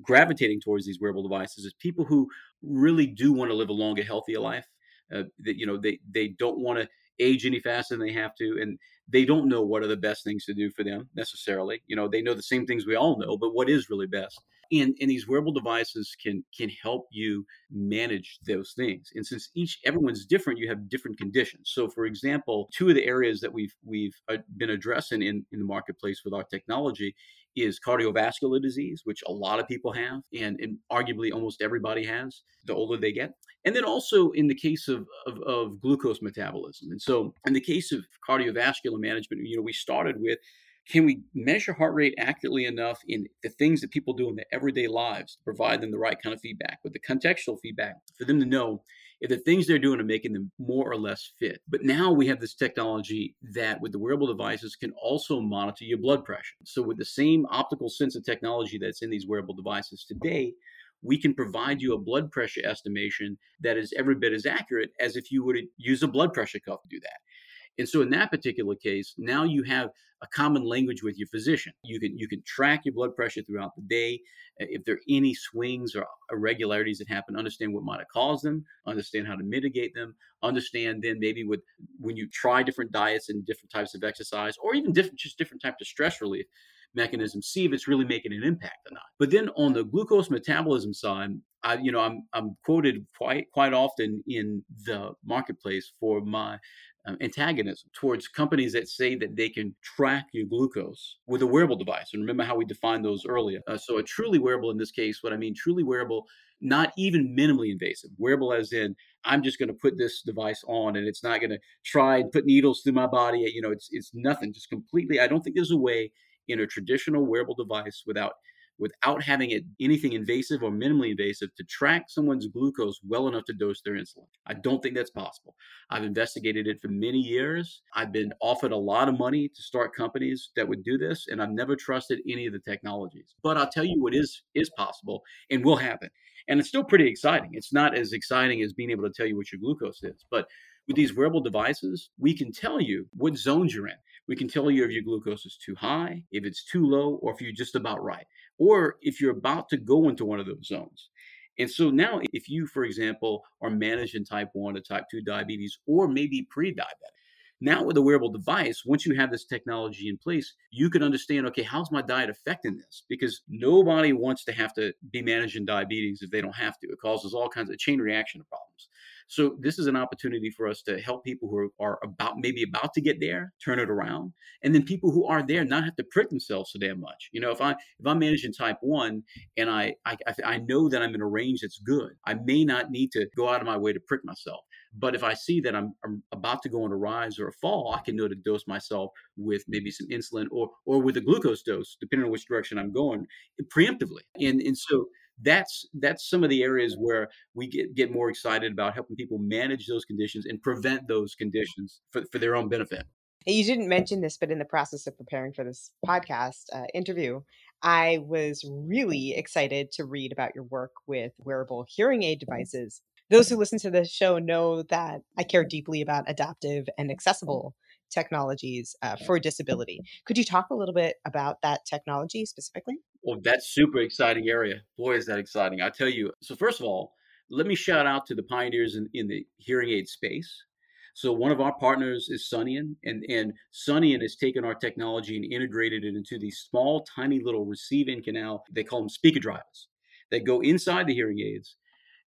gravitating towards these wearable devices is people who really do want to live a longer, healthier life. Uh, that you know they they don't want to age any faster than they have to and they don't know what are the best things to do for them necessarily. You know, they know the same things we all know, but what is really best? And, and these wearable devices can can help you manage those things. And since each everyone's different, you have different conditions. So, for example, two of the areas that we've we've uh, been addressing in in the marketplace with our technology is cardiovascular disease, which a lot of people have, and, and arguably almost everybody has the older they get. And then also in the case of, of, of glucose metabolism. And so in the case of cardiovascular management, you know, we started with can we measure heart rate accurately enough in the things that people do in their everyday lives to provide them the right kind of feedback with the contextual feedback for them to know if the things they're doing are making them more or less fit. But now we have this technology that with the wearable devices can also monitor your blood pressure. So with the same optical sensor technology that's in these wearable devices today, we can provide you a blood pressure estimation that is every bit as accurate as if you would use a blood pressure cuff to do that. And so in that particular case, now you have a common language with your physician. You can you can track your blood pressure throughout the day. If there are any swings or irregularities that happen, understand what might have caused them, understand how to mitigate them, understand then maybe with when you try different diets and different types of exercise, or even different just different types of stress relief, mechanisms, see if it's really making an impact or not. But then on the glucose metabolism side, I, you know, I'm I'm quoted quite quite often in the marketplace for my um, antagonism towards companies that say that they can track your glucose with a wearable device. And remember how we defined those earlier. Uh, so a truly wearable in this case, what I mean truly wearable, not even minimally invasive. Wearable as in I'm just going to put this device on and it's not going to try and put needles through my body. You know, it's it's nothing. Just completely. I don't think there's a way in a traditional wearable device without without having it anything invasive or minimally invasive to track someone's glucose well enough to dose their insulin. I don't think that's possible. I've investigated it for many years. I've been offered a lot of money to start companies that would do this, and I've never trusted any of the technologies. But I'll tell you what is is possible and will happen. And it's still pretty exciting. It's not as exciting as being able to tell you what your glucose is, but with these wearable devices, we can tell you what zones you're in. We can tell you if your glucose is too high, if it's too low, or if you're just about right, or if you're about to go into one of those zones. And so now, if you, for example, are managing type 1 or type 2 diabetes, or maybe pre diabetic, now with a wearable device, once you have this technology in place, you can understand, okay, how's my diet affecting this? Because nobody wants to have to be managing diabetes if they don't have to. It causes all kinds of chain reaction problems. So this is an opportunity for us to help people who are about maybe about to get there, turn it around, and then people who are there not have to prick themselves so damn much. You know, if I if I'm managing type one and I I, I know that I'm in a range that's good, I may not need to go out of my way to prick myself. But if I see that I'm, I'm about to go on a rise or a fall, I can know to dose myself with maybe some insulin or or with a glucose dose, depending on which direction I'm going, preemptively. And and so that's that's some of the areas where we get, get more excited about helping people manage those conditions and prevent those conditions for, for their own benefit. You didn't mention this, but in the process of preparing for this podcast uh, interview, I was really excited to read about your work with wearable hearing aid devices. Those who listen to this show know that I care deeply about adaptive and accessible technologies uh, for disability. Could you talk a little bit about that technology specifically? Well, that's super exciting area. Boy, is that exciting. I tell you. So first of all, let me shout out to the pioneers in, in the hearing aid space. So one of our partners is Sonion, and, and Sonion has taken our technology and integrated it into these small, tiny little receiving canal. They call them speaker drivers that go inside the hearing aids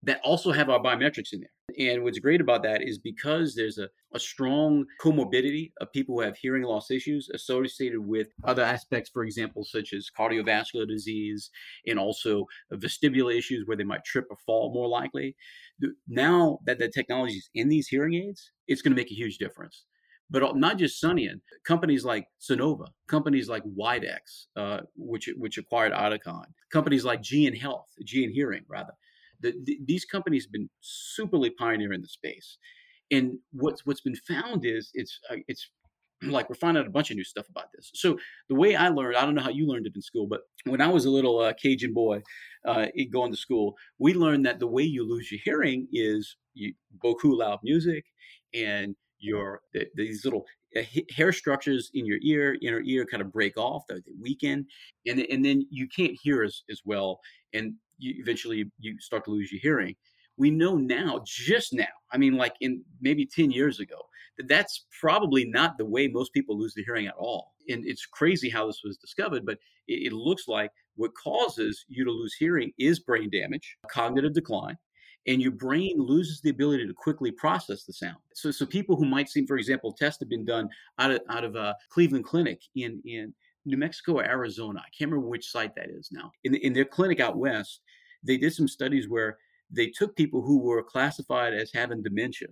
that also have our biometrics in there. And what's great about that is because there's a, a strong comorbidity of people who have hearing loss issues associated with other aspects, for example, such as cardiovascular disease and also vestibular issues where they might trip or fall more likely. Now that the technology is in these hearing aids, it's going to make a huge difference but not just Sonion. Companies like Sonova, companies like Widex, uh, which which acquired Oticon, companies like GN Health, GN Hearing rather. The, the, these companies have been superly pioneer in the space, and what's what's been found is it's uh, it's [CLEARS THROAT] like we're finding out a bunch of new stuff about this. So the way I learned, I don't know how you learned it in school, but when I was a little uh, Cajun boy uh, going to school, we learned that the way you lose your hearing is you beaucoup loud music and your these little uh, hair structures in your ear, inner ear, kind of break off, they weaken, and and then you can't hear as, as well, and you, eventually you start to lose your hearing. We know now, just now, I mean, like in maybe ten years ago, that that's probably not the way most people lose their hearing at all. And it's crazy how this was discovered, but it, it looks like what causes you to lose hearing is brain damage, cognitive decline, and your brain loses the ability to quickly process the sound. So, so people who might seem, for example, tests have been done out of out of a uh, Cleveland Clinic in in New Mexico or Arizona. I can't remember which site that is now. In in their clinic out west, they did some studies where they took people who were classified as having dementia.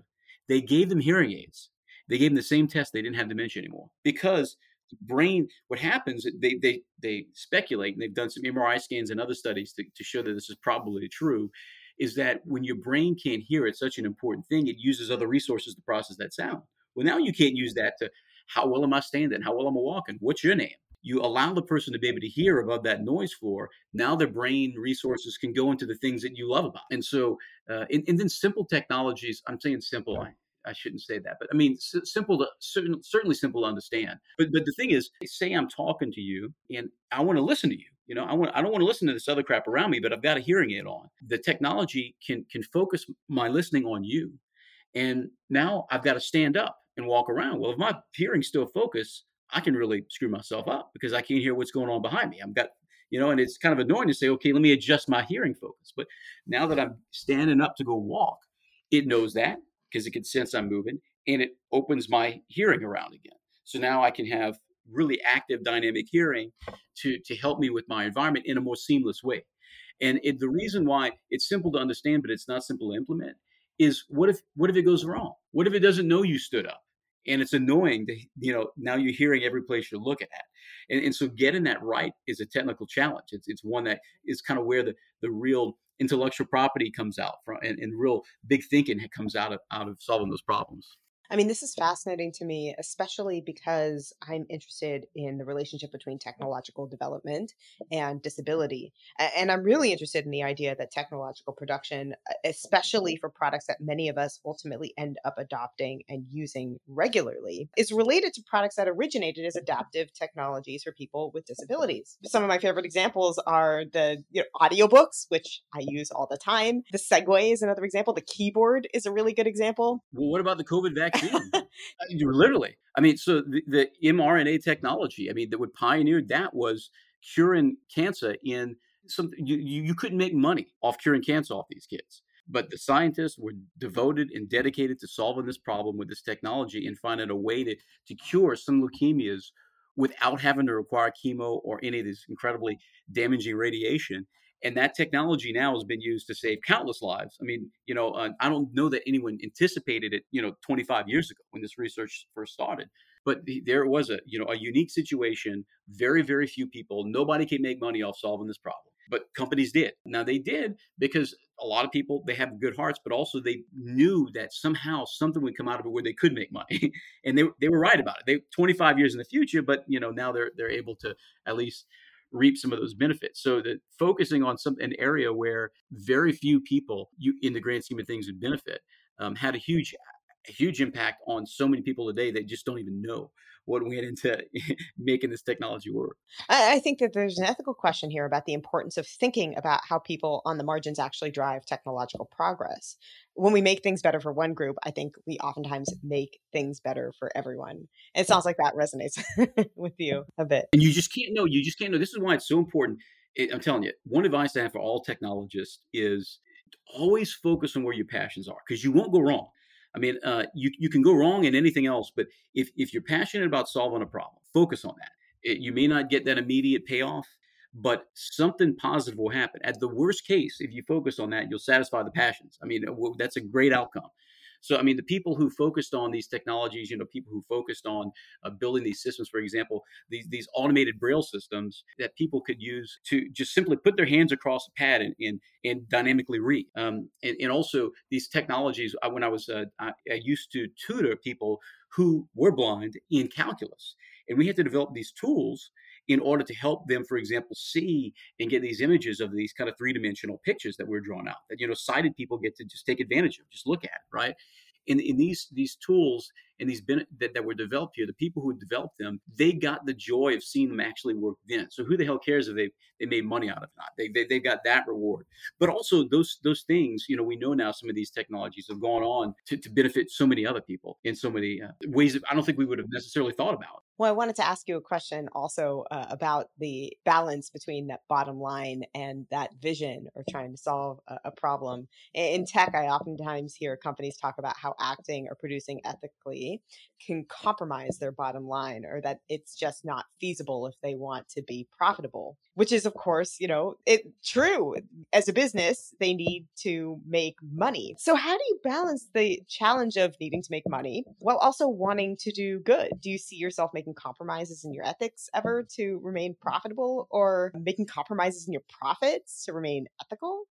They gave them hearing aids. They gave them the same test. They didn't have dementia anymore because brain what happens they they they speculate and they've done some mri scans and other studies to, to show that this is probably true is that when your brain can't hear it's such an important thing, it uses other resources to process that sound. Well, now you can't use that to how well am I standing? How well am I walking? What's your name? You allow the person to be able to hear above that noise floor. Now their brain resources can go into the things that you love about. And so, uh, and, and then simple technologies, I'm saying simple, I, I shouldn't say that, but I mean s- simple to certainly simple to understand. But but the thing is, say I'm talking to you and I want to listen to you. You know, I want I don't want to listen to this other crap around me, but I've got a hearing aid on. The technology can can focus my listening on you. And now I've got to stand up and walk around. Well, if my hearing's still focused, I can really screw myself up because I can't hear what's going on behind me. I've got, you know, and it's kind of annoying to say, okay, let me adjust my hearing focus. But now that I'm standing up to go walk, it knows that because it can sense I'm moving and it opens my hearing around again. So now I can have really active dynamic hearing to to help me with my environment in a more seamless way. And it, the reason why it's simple to understand, but it's not simple to implement, is what if what if it goes wrong? What if it doesn't know you stood up? And it's annoying to you know now you're hearing every place you're looking at, and, and so getting that right is a technical challenge. It's it's one that is kind of where the the real intellectual property comes out from, and, and real big thinking comes out of out of solving those problems. I mean, this is fascinating to me, especially because I'm interested in the relationship between technological development and disability. And I'm really interested in the idea that technological production, especially for products that many of us ultimately end up adopting and using regularly, is related to products that originated as adaptive technologies for people with disabilities. Some of my favorite examples are the you know, audiobooks, which I use all the time. The Segway is another example. The keyboard is a really good example. Well, what about the COVID vaccine? [LAUGHS] literally. I mean, so the, the mRNA technology, I mean, that would pioneer that was curing cancer in some you, you couldn't make money off curing cancer off these kids. But the scientists were devoted and dedicated to solving this problem with this technology and finding a way to, to cure some leukemias without having to require chemo or any of this incredibly damaging radiation and that technology now has been used to save countless lives. I mean, you know, uh, I don't know that anyone anticipated it, you know, 25 years ago when this research first started. But the, there was a, you know, a unique situation. Very, very few people. Nobody can make money off solving this problem, but companies did. Now they did because a lot of people they have good hearts, but also they knew that somehow something would come out of it where they could make money, [LAUGHS] and they they were right about it. They 25 years in the future, but you know now they're they're able to at least reap some of those benefits. So that focusing on some an area where very few people, you in the grand scheme of things, would benefit, um, had a huge a huge impact on so many people today that just don't even know what went into [LAUGHS] making this technology work. I think that there's an ethical question here about the importance of thinking about how people on the margins actually drive technological progress. When we make things better for one group, I think we oftentimes make things better for everyone. And it sounds like that resonates [LAUGHS] with you a bit. And you just can't know. You just can't know. This is why it's so important. I'm telling you, one advice I have for all technologists is always focus on where your passions are because you won't go wrong. I mean, uh, you you can go wrong in anything else, but if if you're passionate about solving a problem, focus on that. It, you may not get that immediate payoff, but something positive will happen. At the worst case, if you focus on that, you'll satisfy the passions. I mean, that's a great outcome. So, I mean, the people who focused on these technologies, you know, people who focused on uh, building these systems, for example, these, these automated braille systems that people could use to just simply put their hands across a pad and, and, and dynamically read. Um, and, and, also these technologies, when I was, uh, I, I used to tutor people who were blind in calculus. And we had to develop these tools in order to help them, for example, see and get these images of these kind of three dimensional pictures that we're drawn out that, you know, sighted people get to just take advantage of, just look at, right? in, in these these tools and these ben- that, that were developed here, the people who developed them, they got the joy of seeing them actually work then. So who the hell cares if they they made money out of it? Not they, they they got that reward. But also those those things, you know, we know now some of these technologies have gone on to, to benefit so many other people in so many uh, ways that I don't think we would have necessarily thought about. Well, I wanted to ask you a question also uh, about the balance between that bottom line and that vision or trying to solve a, a problem. In tech, I oftentimes hear companies talk about how acting or producing ethically can compromise their bottom line or that it's just not feasible if they want to be profitable which is of course you know it true. As a business they need to make money. So how do you balance the challenge of needing to make money while also wanting to do good? Do you see yourself making compromises in your ethics ever to remain profitable or making compromises in your profits to remain ethical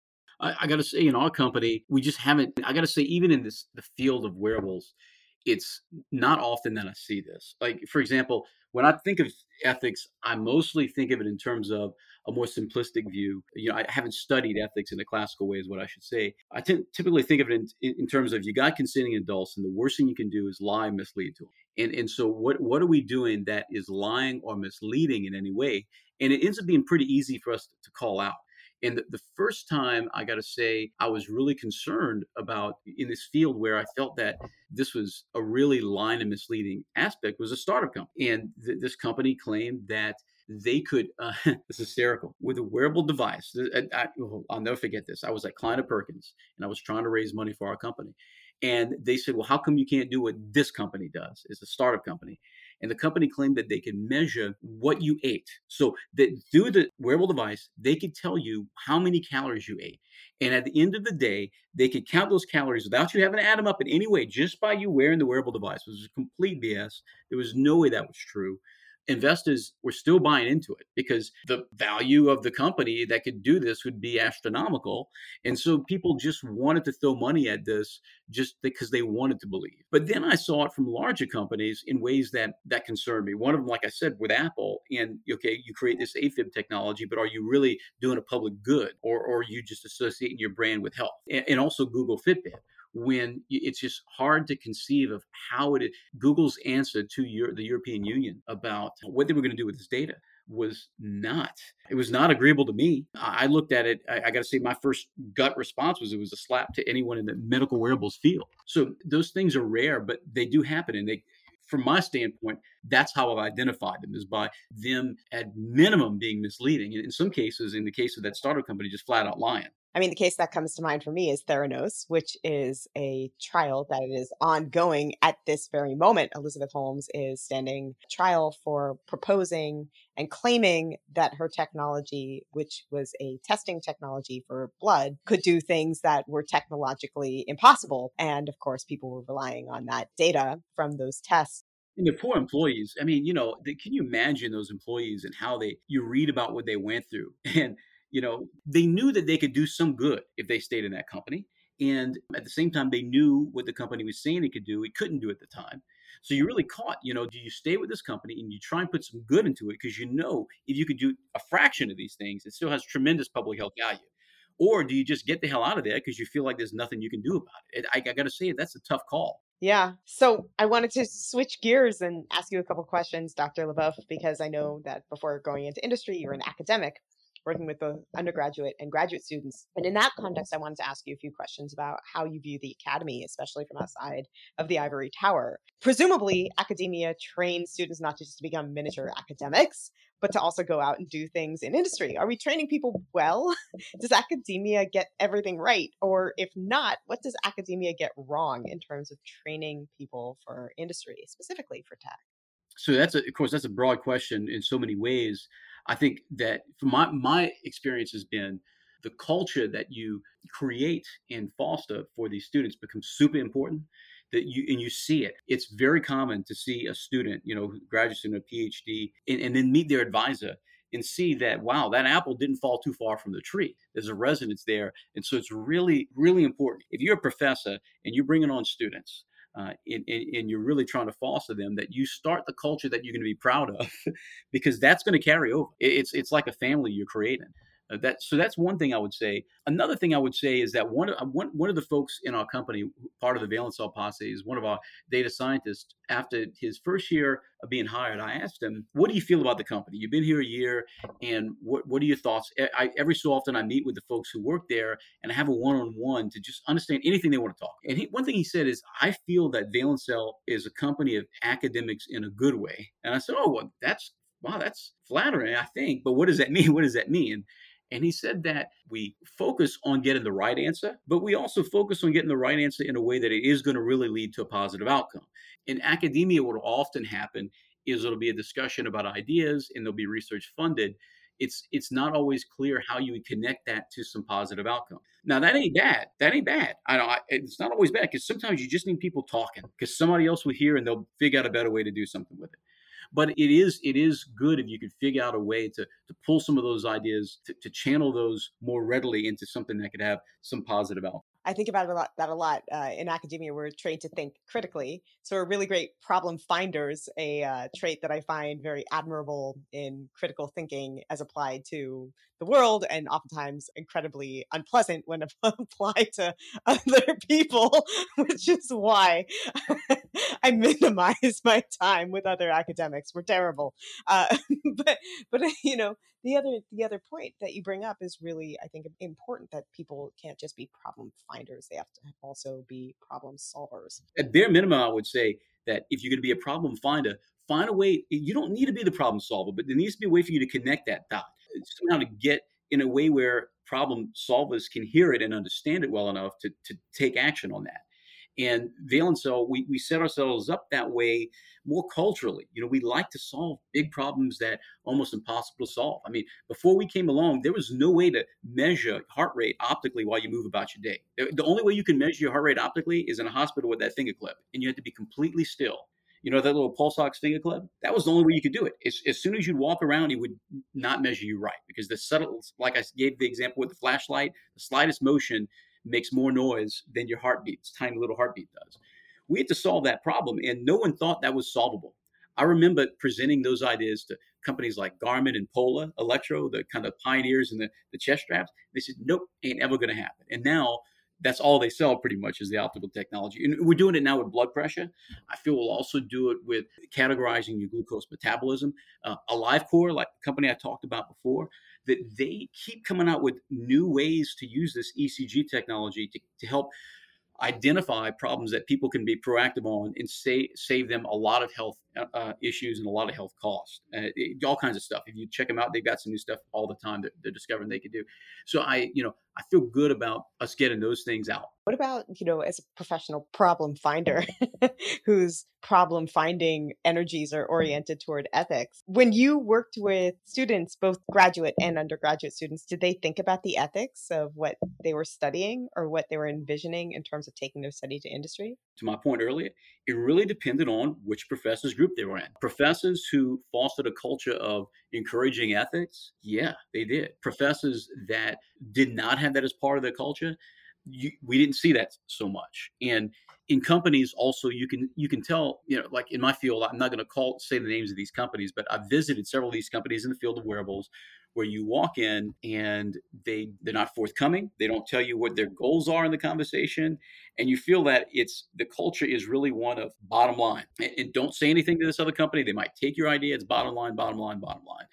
I, I got to say, in our company, we just haven't. I got to say, even in this the field of wearables, it's not often that I see this. Like, for example, when I think of ethics, I mostly think of it in terms of a more simplistic view. You know, I haven't studied ethics in a classical way, is what I should say. I t- typically think of it in, in terms of you got consenting adults, and the worst thing you can do is lie mislead to them. And and so what what are we doing that is lying or misleading in any way? And it ends up being pretty easy for us to call out. And the, first time I got to say, I was really concerned about in this field where I felt that this was a really line and misleading aspect was a startup company. And th- this company claimed that they could, [LAUGHS] uh, it's hysterical, with a wearable device. I, I, I'll never forget this. I was at Kleiner Perkins and I was trying to raise money for our company. And they said, well, how come you can't do what this company does? It's a startup company. And the company claimed that they could measure what you ate. So that through the wearable device, they could tell you how many calories you ate. And at the end of the day, they could count those calories without you having to add them up in any way, just by you wearing the wearable device. It was complete BS. There was no way that was true investors were still buying into it because the value of the company that could do this would be astronomical. And so people just wanted to throw money at this just because they wanted to believe. But then I saw it from larger companies in ways that that concerned me. One of them, like I said, with Apple, and okay, you create this AFib technology, but are you really doing a public good or, or are you just associating your brand with health? And, and also Google Fitbit when it's just hard to conceive of how it is. Google's answer to the European Union about what they were going to do with this data was not it was not agreeable to me i looked at it i, I got to say my first gut response was it was a slap to anyone in the medical wearables field so those things are rare but they do happen and they from my standpoint, that's how I've identified them is by them at minimum being misleading. In some cases, in the case of that startup company, just flat out lying. I mean, the case that comes to mind for me is Theranos, which is a trial that is ongoing at this very moment. Elizabeth Holmes is standing trial for proposing and claiming that her technology, which was a testing technology for blood, could do things that were technologically impossible. And of course, people were relying on that data from those tests and the poor employees i mean you know they, can you imagine those employees and how they you read about what they went through [LAUGHS] and you know, they knew that they could do some good if they stayed in that company. And at the same time, they knew what the company was saying it could do, it couldn't do at the time. So you're really caught, you know, do you stay with this company and you try and put some good into it because you know if you could do a fraction of these things, it still has tremendous public health value. Or do you just get the hell out of there because you feel like there's nothing you can do about it? I, I got to say, that's a tough call. Yeah. So I wanted to switch gears and ask you a couple questions, Dr. LeBoeuf, because I know that before going into industry, you're an academic working with both undergraduate and graduate students. And in that context, I wanted to ask you a few questions about how you view the academy, especially from outside of the ivory tower. Presumably, academia trains students not just to become miniature academics, but to also go out and do things in industry. Are we training people well? [LAUGHS] does academia get everything right? Or if not, what does academia get wrong in terms of training people for industry, specifically for tech? So that's a, of course that's a broad question in so many ways. I think that from my my experience has been the culture that you create and foster for these students becomes super important that you and you see it. It's very common to see a student you know graduate student a phd and, and then meet their advisor and see that wow that apple didn't fall too far from the tree. There's a resonance there. And so it's really really important. If you're a professor and you're bringing on students uh, and, and, you're really trying to foster them that you start the culture that you're going to be proud of [LAUGHS] because that's going to carry over. It's it's like a family you're creating uh, that so that's one thing I would say. Another thing I would say is that one of uh, one, one of the folks in our company, part of the Valencell Posse, is one of our data scientists. After his first year of being hired, I asked him, "What do you feel about the company? You've been here a year, and what what are your thoughts?" I, every so often I meet with the folks who work there, and I have a one on one to just understand anything they want to talk. And he, one thing he said is, "I feel that Valencell is a company of academics in a good way." And I said, "Oh, well, that's." Wow, that's flattering, I think. But what does that [LAUGHS] mean? What does that mean? And he said that we focus on getting the right answer, but we also focus on getting the right answer in a way that it is going to really lead to a positive outcome. In academia, what will often happen is it'll be a discussion about ideas and there'll be research funded. It's it's not always clear how you connect that to some positive outcome. Now that ain't bad. That ain't bad. I know it's not always bad because sometimes you just need people talking because somebody else will hear and they'll figure out a better way to do something with it but it is it is good if you could figure out a way to to pull some of those ideas to, to channel those more readily into something that could have some positive outcome I think about a lot, that a lot. Uh, in academia, we're trained to think critically. So we're really great problem finders, a uh, trait that I find very admirable in critical thinking as applied to the world and oftentimes incredibly unpleasant when [LAUGHS] applied to [LAUGHS] other people, [LAUGHS] which is why I minimize my time with other academics. We're terrible. Uh, but, but, you know, the other the other point that you bring up is really i think important that people can't just be problem finders they have to also be problem solvers. At bare minimum i would say that if you're going to be a problem finder find a way you don't need to be the problem solver but there needs to be a way for you to connect that dot somehow to get in a way where problem solvers can hear it and understand it well enough to, to take action on that and Valencell, we, we set ourselves up that way more culturally. You know, we like to solve big problems that almost impossible to solve. I mean, before we came along, there was no way to measure heart rate optically while you move about your day. The only way you can measure your heart rate optically is in a hospital with that finger clip, and you have to be completely still. You know that little pulse ox finger clip? That was the only way you could do it. As, as soon as you'd walk around, it would not measure you right because the subtle, like I gave the example with the flashlight, the slightest motion makes more noise than your heartbeat, tiny little heartbeat does. We had to solve that problem, and no one thought that was solvable. I remember presenting those ideas to companies like Garmin and Polar Electro, the kind of pioneers in the, the chest straps. They said, nope, ain't ever going to happen. And now that's all they sell pretty much is the optical technology. And we're doing it now with blood pressure. I feel we'll also do it with categorizing your glucose metabolism. Uh, AliveCor, like the company I talked about before, that they keep coming out with new ways to use this ECG technology to, to help identify problems that people can be proactive on and save save them a lot of health uh, uh, issues and a lot of health costs, uh, all kinds of stuff. If you check them out, they've got some new stuff all the time that they're discovering they could do. So I, you know, I feel good about us getting those things out. What about, you know, as a professional problem finder [LAUGHS] whose problem finding energies are oriented toward ethics? When you worked with students, both graduate and undergraduate students, did they think about the ethics of what they were studying or what they were envisioning in terms of taking their study to industry? To my point earlier, it really depended on which professors group they were in. Professors who fostered a culture of encouraging ethics, yeah, they did. Professors that did not have that as part of their culture, you, we didn't see that so much. And in companies also you can you can tell you know like in my field i'm not going to call say the names of these companies but i've visited several of these companies in the field of wearables where you walk in and they they're not forthcoming they don't tell you what their goals are in the conversation and you feel that it's the culture is really one of bottom line and, don't say anything to this other company they might take your idea it's bottom line bottom line bottom line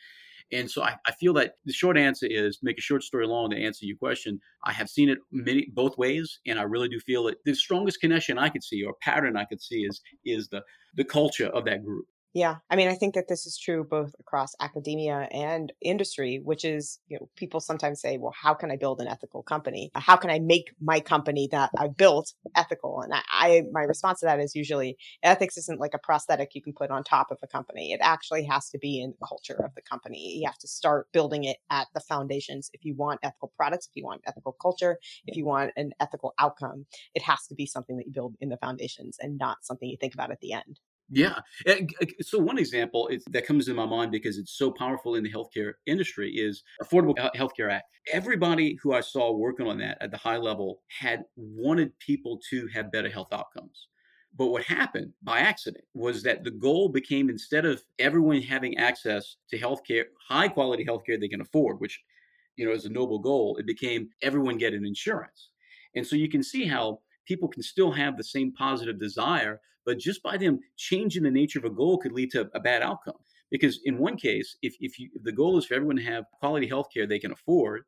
and so I, I, feel that the short answer is make a short story long to answer your question. I have seen it many both ways, and I really do feel that the strongest connection I could see or pattern I could see is is the the culture of that group. Yeah. I mean, I think that this is true both across academia and industry, which is, you know, people sometimes say, well, how can I build an ethical company? How can I make my company that I built ethical? And I, I my response to that is usually ethics isn't like a prosthetic you can put on top of a company. It actually has to be in the culture of the company. You have to start building it at the foundations. If you want ethical products, if you want ethical culture, if you want an ethical outcome, it has to be something that you build in the foundations and not something you think about at the end. Yeah. So one example that comes to my mind because it's so powerful in the healthcare industry is Affordable Healthcare Act. Everybody who I saw working on that at the high level had wanted people to have better health outcomes. But what happened by accident was that the goal became instead of everyone having access to healthcare, high quality healthcare they can afford, which you know is a noble goal, it became everyone get an insurance. And so you can see how people can still have the same positive desire, but just by them changing the nature of a goal could lead to a bad outcome. Because in one case, if, if, you, if the goal is for everyone to have quality health care they can afford,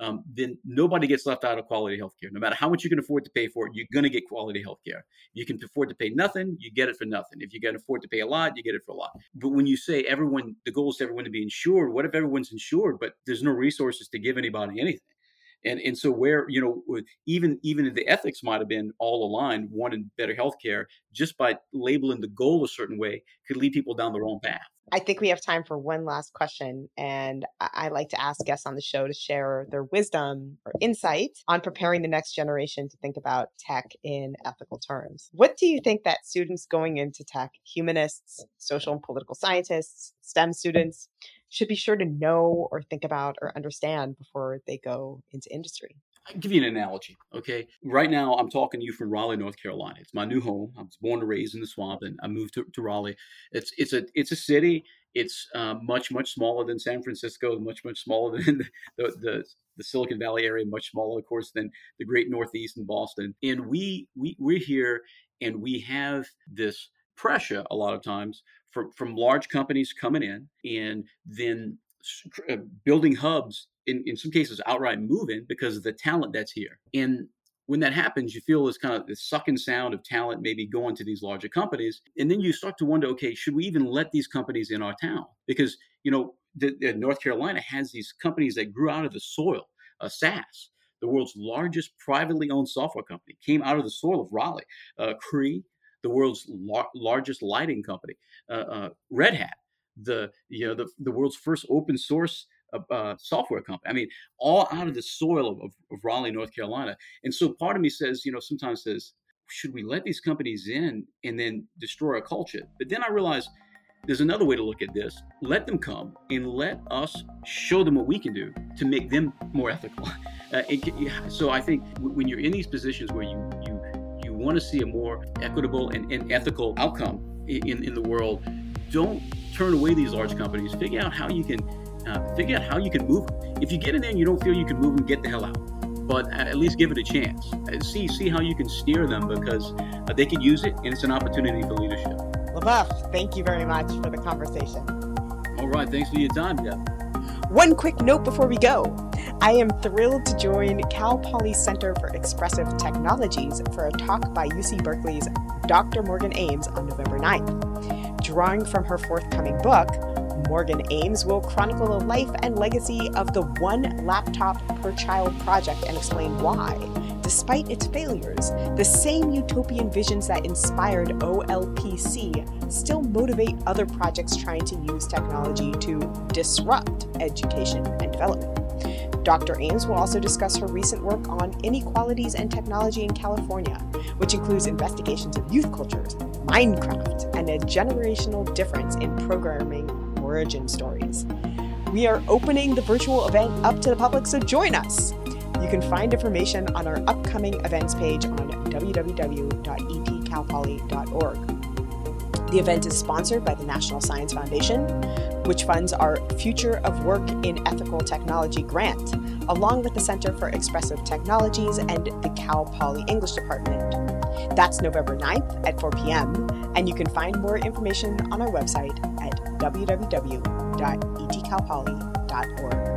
um, then nobody gets left out of quality health care. No matter how much you can afford to pay for it, you're going to get quality health care. You can afford to pay nothing, you get it for nothing. If you can afford to pay a lot, you get it for a lot. But when you say everyone, the goal is everyone to be insured, what if everyone's insured, but there's no resources to give anybody anything? And and so where you know even even if the ethics might have been all aligned wanting better healthcare just by labeling the goal a certain way could lead people down the wrong path I think we have time for one last question. And I like to ask guests on the show to share their wisdom or insight on preparing the next generation to think about tech in ethical terms. What do you think that students going into tech, humanists, social and political scientists, STEM students, should be sure to know or think about or understand before they go into industry? I'll give you an analogy. Okay. Right now, I'm talking to you from Raleigh, North Carolina. It's my new home. I was born and raised in the swamp, and I moved to, to Raleigh. It's it's a it's a city. It's uh, much much smaller than San Francisco. Much much smaller [LAUGHS] than the, the, the the Silicon Valley area. Much smaller, of course, than the Great Northeast and Boston. And we we we're here, and we have this pressure a lot of times from from large companies coming in, and then uh, building hubs in, in some cases outright moving because of the talent that's here. And when that happens, you feel this kind of this sucking sound of talent maybe going to these larger companies. And then you start to wonder, okay, should we even let these companies in our town? Because, you know, the, the North Carolina has these companies that grew out of the soil. Uh, SAS, the world's largest privately owned software company, came out of the soil of Raleigh. Uh, Cree, the world's lar- largest lighting company. Uh, uh, Red Hat, the you know the, the world's first open source uh, software company. I mean, all out of the soil of, of, of, Raleigh, North Carolina. And so part of me says, you know, sometimes says, should we let these companies in and then destroy our culture? But then I realize there's another way to look at this. Let them come and let us show them what we can do to make them more ethical. [LAUGHS] Uh, so I think when you're in these positions where you you want to see a more equitable and, and ethical outcome in, in the world, don't turn away these large companies. Figure out how you can uh, figure out how you can move them. If you get in there and you don't feel you can move them, get the hell out. But at least give it a chance. Uh, see see how you can steer them because uh, they can use it and it's an opportunity for leadership. LeBoeuf, thank you very much for the conversation. All right, thanks for your time, Jeff. One quick note before we go. I am thrilled to join Cal Poly Center for Expressive Technologies for a talk by UC Berkeley's Dr. Morgan Ames on November 9th. Drawing from her forthcoming book, Morgan Ames will chronicle the life and legacy of the One Laptop Per Child project and explain why, despite its failures, the same utopian visions that inspired OLPC still motivate other projects trying to use technology to disrupt education and development. Dr. Ames will also discuss her recent work on inequalities and technology in California, which includes investigations of youth cultures, Minecraft, and a generational difference in programming origin stories. We are opening the virtual event up to the public, so join us. You can find information on our upcoming events page on www.etcalpoly.org. The event is sponsored by the National Science Foundation, which funds our Future of Work in Ethical Technology grant, along with the Center for Expressive Technologies and the Cal Poly English Department. That's November 9th at 4 p.m., and you can find more information on our website at www.etcalpoly.org.